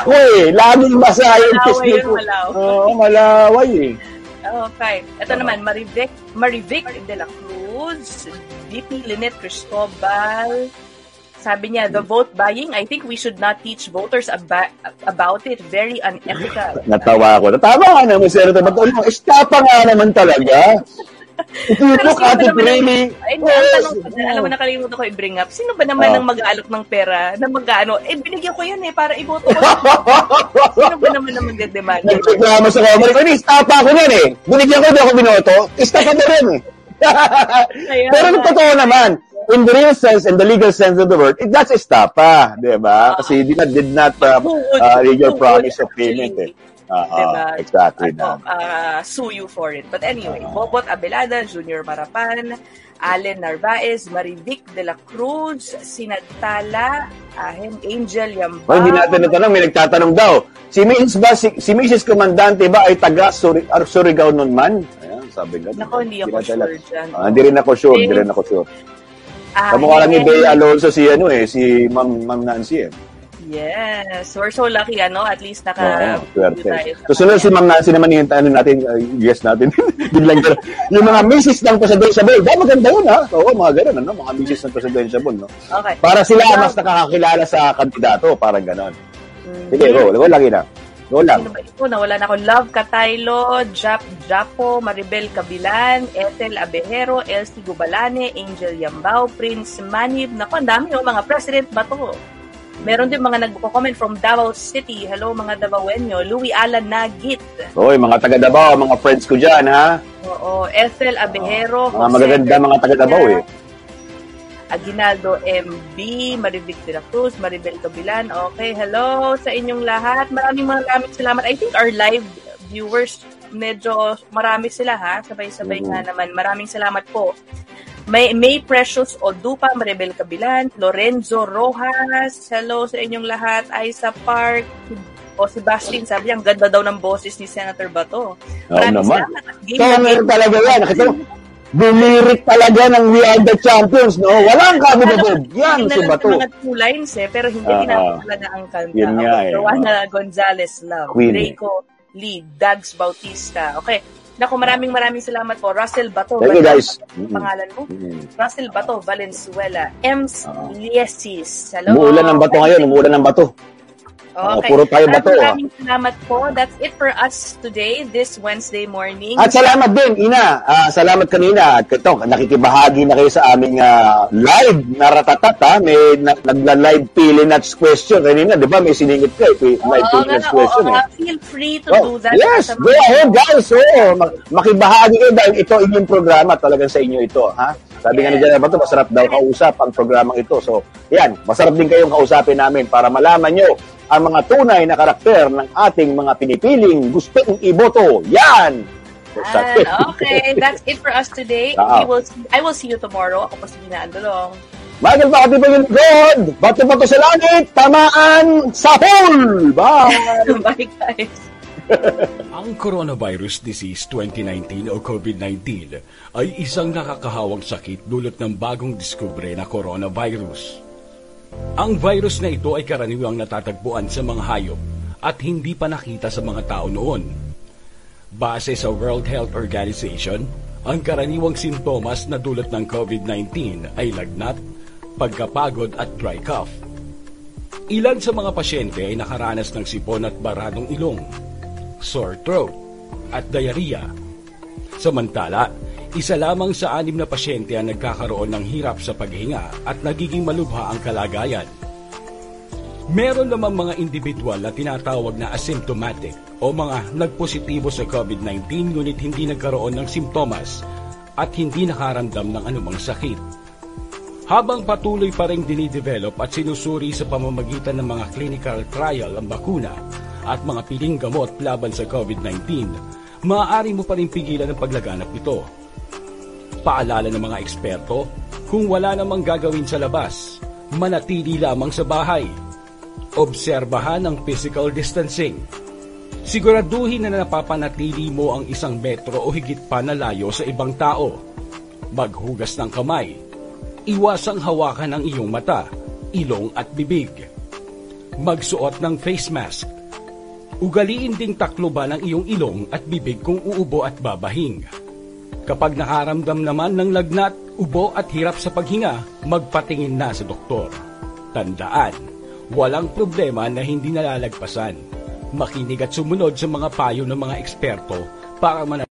Ko eh. Laging basa yung ni yun, ko. malaway. Oo, malaway eh. Okay. Ito naman, Marivic, Marivic de la Cruz, DP Lynette Cristobal. Sabi niya, the vote buying, I think we should not teach voters aba- about it. Very unethical. Natawa ako. Tama nga naman, Senator Bato. Estapa nga naman talaga. Ba ate really. ang- ang tanong ko dyan, alam mo, nakalimutan ko i-bring up. Sino ba naman Oh. ang mag-aalok ng pera na mag-ano? Eh, binigyan ko yan eh, para iboto ko. Sino ba naman ang magdedemand? Nagreklamo sa kamay ko, estapa ako yan eh. Binigyan ko, di ako binoto. Estapa na rin eh. Pero yung totoo naman, in the real sense and the legal sense of the word, it, that's estapa, di ba? Kasi did not, did not uh, uh, read your who would promise of payment eh. Ah, ah, diba, exactly ano, uh, sue you for it. But anyway, Bobot Abelada, Junior Marapan, Allen Narvaez, Marivic de la Cruz, Sinagtala, Ahem, Angel Yambao. Oh, hindi natin natanong, may nagtatanong daw. Si Mrs. ba, si, si Mrs. Comandante ba ay taga Suri, or Surigao nun man? Ayan, sabi nga. Nako, hindi ako Tinatala. sure dyan. Ah, hindi rin ako sure, hindi rin ako sure. Ah, Kamukha lang ni Ahem. Bea Alonso si ano eh, si Ma'am, Ma'am Nancy eh. Yes, we're so lucky, ano? At least naka... Oo, swerte. tayo sa- Susunod si Ma'am Nancy naman yung ano natin, uh, yes natin. Biglang gano'n. Yung mga misis ng presidentiable, ba maganda yun ha? Oo, mga gano'n, ano? Mga misis ng presidentiable, no? Okay. Para sila ang mas nakakakilala sa kandidato, parang gano'n. Sige, go. Go lagi na. Go lang. Sino ba ito? Nawala na ako. Love Cataylo, Jap Japo, Maribel Kabilan, Ethel Abejero, Elsie Gubalane, Angel Yambao, Prince Manib. Naku, ang dami yung mga president ba to? Meron din mga nagko-comment from Davao City. Hello mga Davaoenyo. Louis Alan Nagit. Oy, mga taga Davao, mga friends ko dyan, ha? Oo, Ethel Abejero. Mga Jose magaganda mga taga Davao, eh. Aguinaldo MB, Marivic de la Cruz, Maribel Cabilan. Okay, hello sa inyong lahat. Maraming maraming salamat. I think our live viewers, medyo marami sila ha. Sabay-sabay nga naman. Maraming salamat po. May May Precious Odupa, Maribel Cabilan, Lorenzo Rojas. Hello sa inyong lahat. Isa Park, o si Bastin, sabi niya, ang ganda daw ng boses ni Senator Bato. Oo Maraming naman. Game So, na talaga yan. Nakita mo, bumirik talaga ng We Are the Champions, no? Walang kabubog. Yan, Hindi si na Bato. mga two lines eh, pero hindi tinapos ah. talaga ang kanta. Yun nga okay, eh. Joanna Gonzalez Love, Queen. Draco Lee, Dags Bautista. Okay. Naku, maraming maraming salamat po. Russell Bato. Thank you, guys. Ang Mm. Pangalan mo? Mm. Russell Bato, Valenzuela. Ems Ah. Liesis. Hello. Umuulan ng bato ngayon, umuulan ng bato. Oo, Okay. puro tayo bato, ah. Maraming salamat po. That's it for us today, this Wednesday morning. At salamat din, Ina. Ah, salamat kanina. At ito, nakikibahagi na kayo sa aming ah, live na ratatat. Ha? May na, nagla-live pili nuts question. Kanina, di ba, may siningit ka. eh, Live pili nga, nuts oo question. nga. eh. Feel free to Oh, do that. yes, go ahead guys. Mak- makibahagi kayo dahil ito inyong programa. Talagang sa inyo ito. Ha? Sabi nga ni General Bato, masarap daw kausap ang programang ito. So, yan, masarap din kayong kausapin namin para malaman nyo ang mga tunay na karakter ng ating mga pinipiling gustong iboto. Yan! Ah, okay, that's it for us today. Oo. We will see, I will see you tomorrow. Ako po si Gina Andolong. Michael Bakati po yung God. Bato-bato sa langit. Tamaan sa pool. Bye! Bye guys. Ang Coronavirus Disease 2019 o COVID-19 ay isang nakakahawang sakit dulot ng bagong diskubre na coronavirus. Ang virus na ito ay karaniwang natatagpuan sa mga hayop at hindi pa nakita sa mga tao noon. Base sa World Health Organization, ang karaniwang sintomas na dulot ng COVID-19 ay lagnat, pagkapagod at dry cough. Ilan sa mga pasyente ay nakaranas ng sipon at baradong ilong, sore throat, at diarrhea. Samantala, isa lamang sa anim na pasyente ang nagkakaroon ng hirap sa paghinga at nagiging malubha ang kalagayan. Meron namang mga individual na tinatawag na asymptomatic o mga nagpositibo sa COVID-19 ngunit hindi nagkaroon ng simptomas at hindi nakaramdam ng anumang sakit. Habang patuloy pa rin dinidevelop at sinusuri sa pamamagitan ng mga clinical trial ang bakuna at mga piling gamot laban sa COVID-19, maaari mo pa rin pigilan ang paglaganap nito. Paalala ng mga eksperto, kung wala namang gagawin sa labas, manatili lamang sa bahay. Obserbahan ang physical distancing. Siguraduhin na napapanatili mo ang isang metro o higit pa na layo sa ibang tao. Maghugas ng kamay. Iwasang hawakan ang iyong mata, ilong at bibig. Magsuot ng face mask. Ugaliin ding takloban ang iyong ilong at bibig kung uubo at babahing. Kapag nakaramdam naman ng lagnat, ubo at hirap sa paghinga, magpatingin na sa doktor. Tandaan, walang problema na hindi nalalagpasan. Makinig at sumunod sa mga payo ng mga eksperto para manatili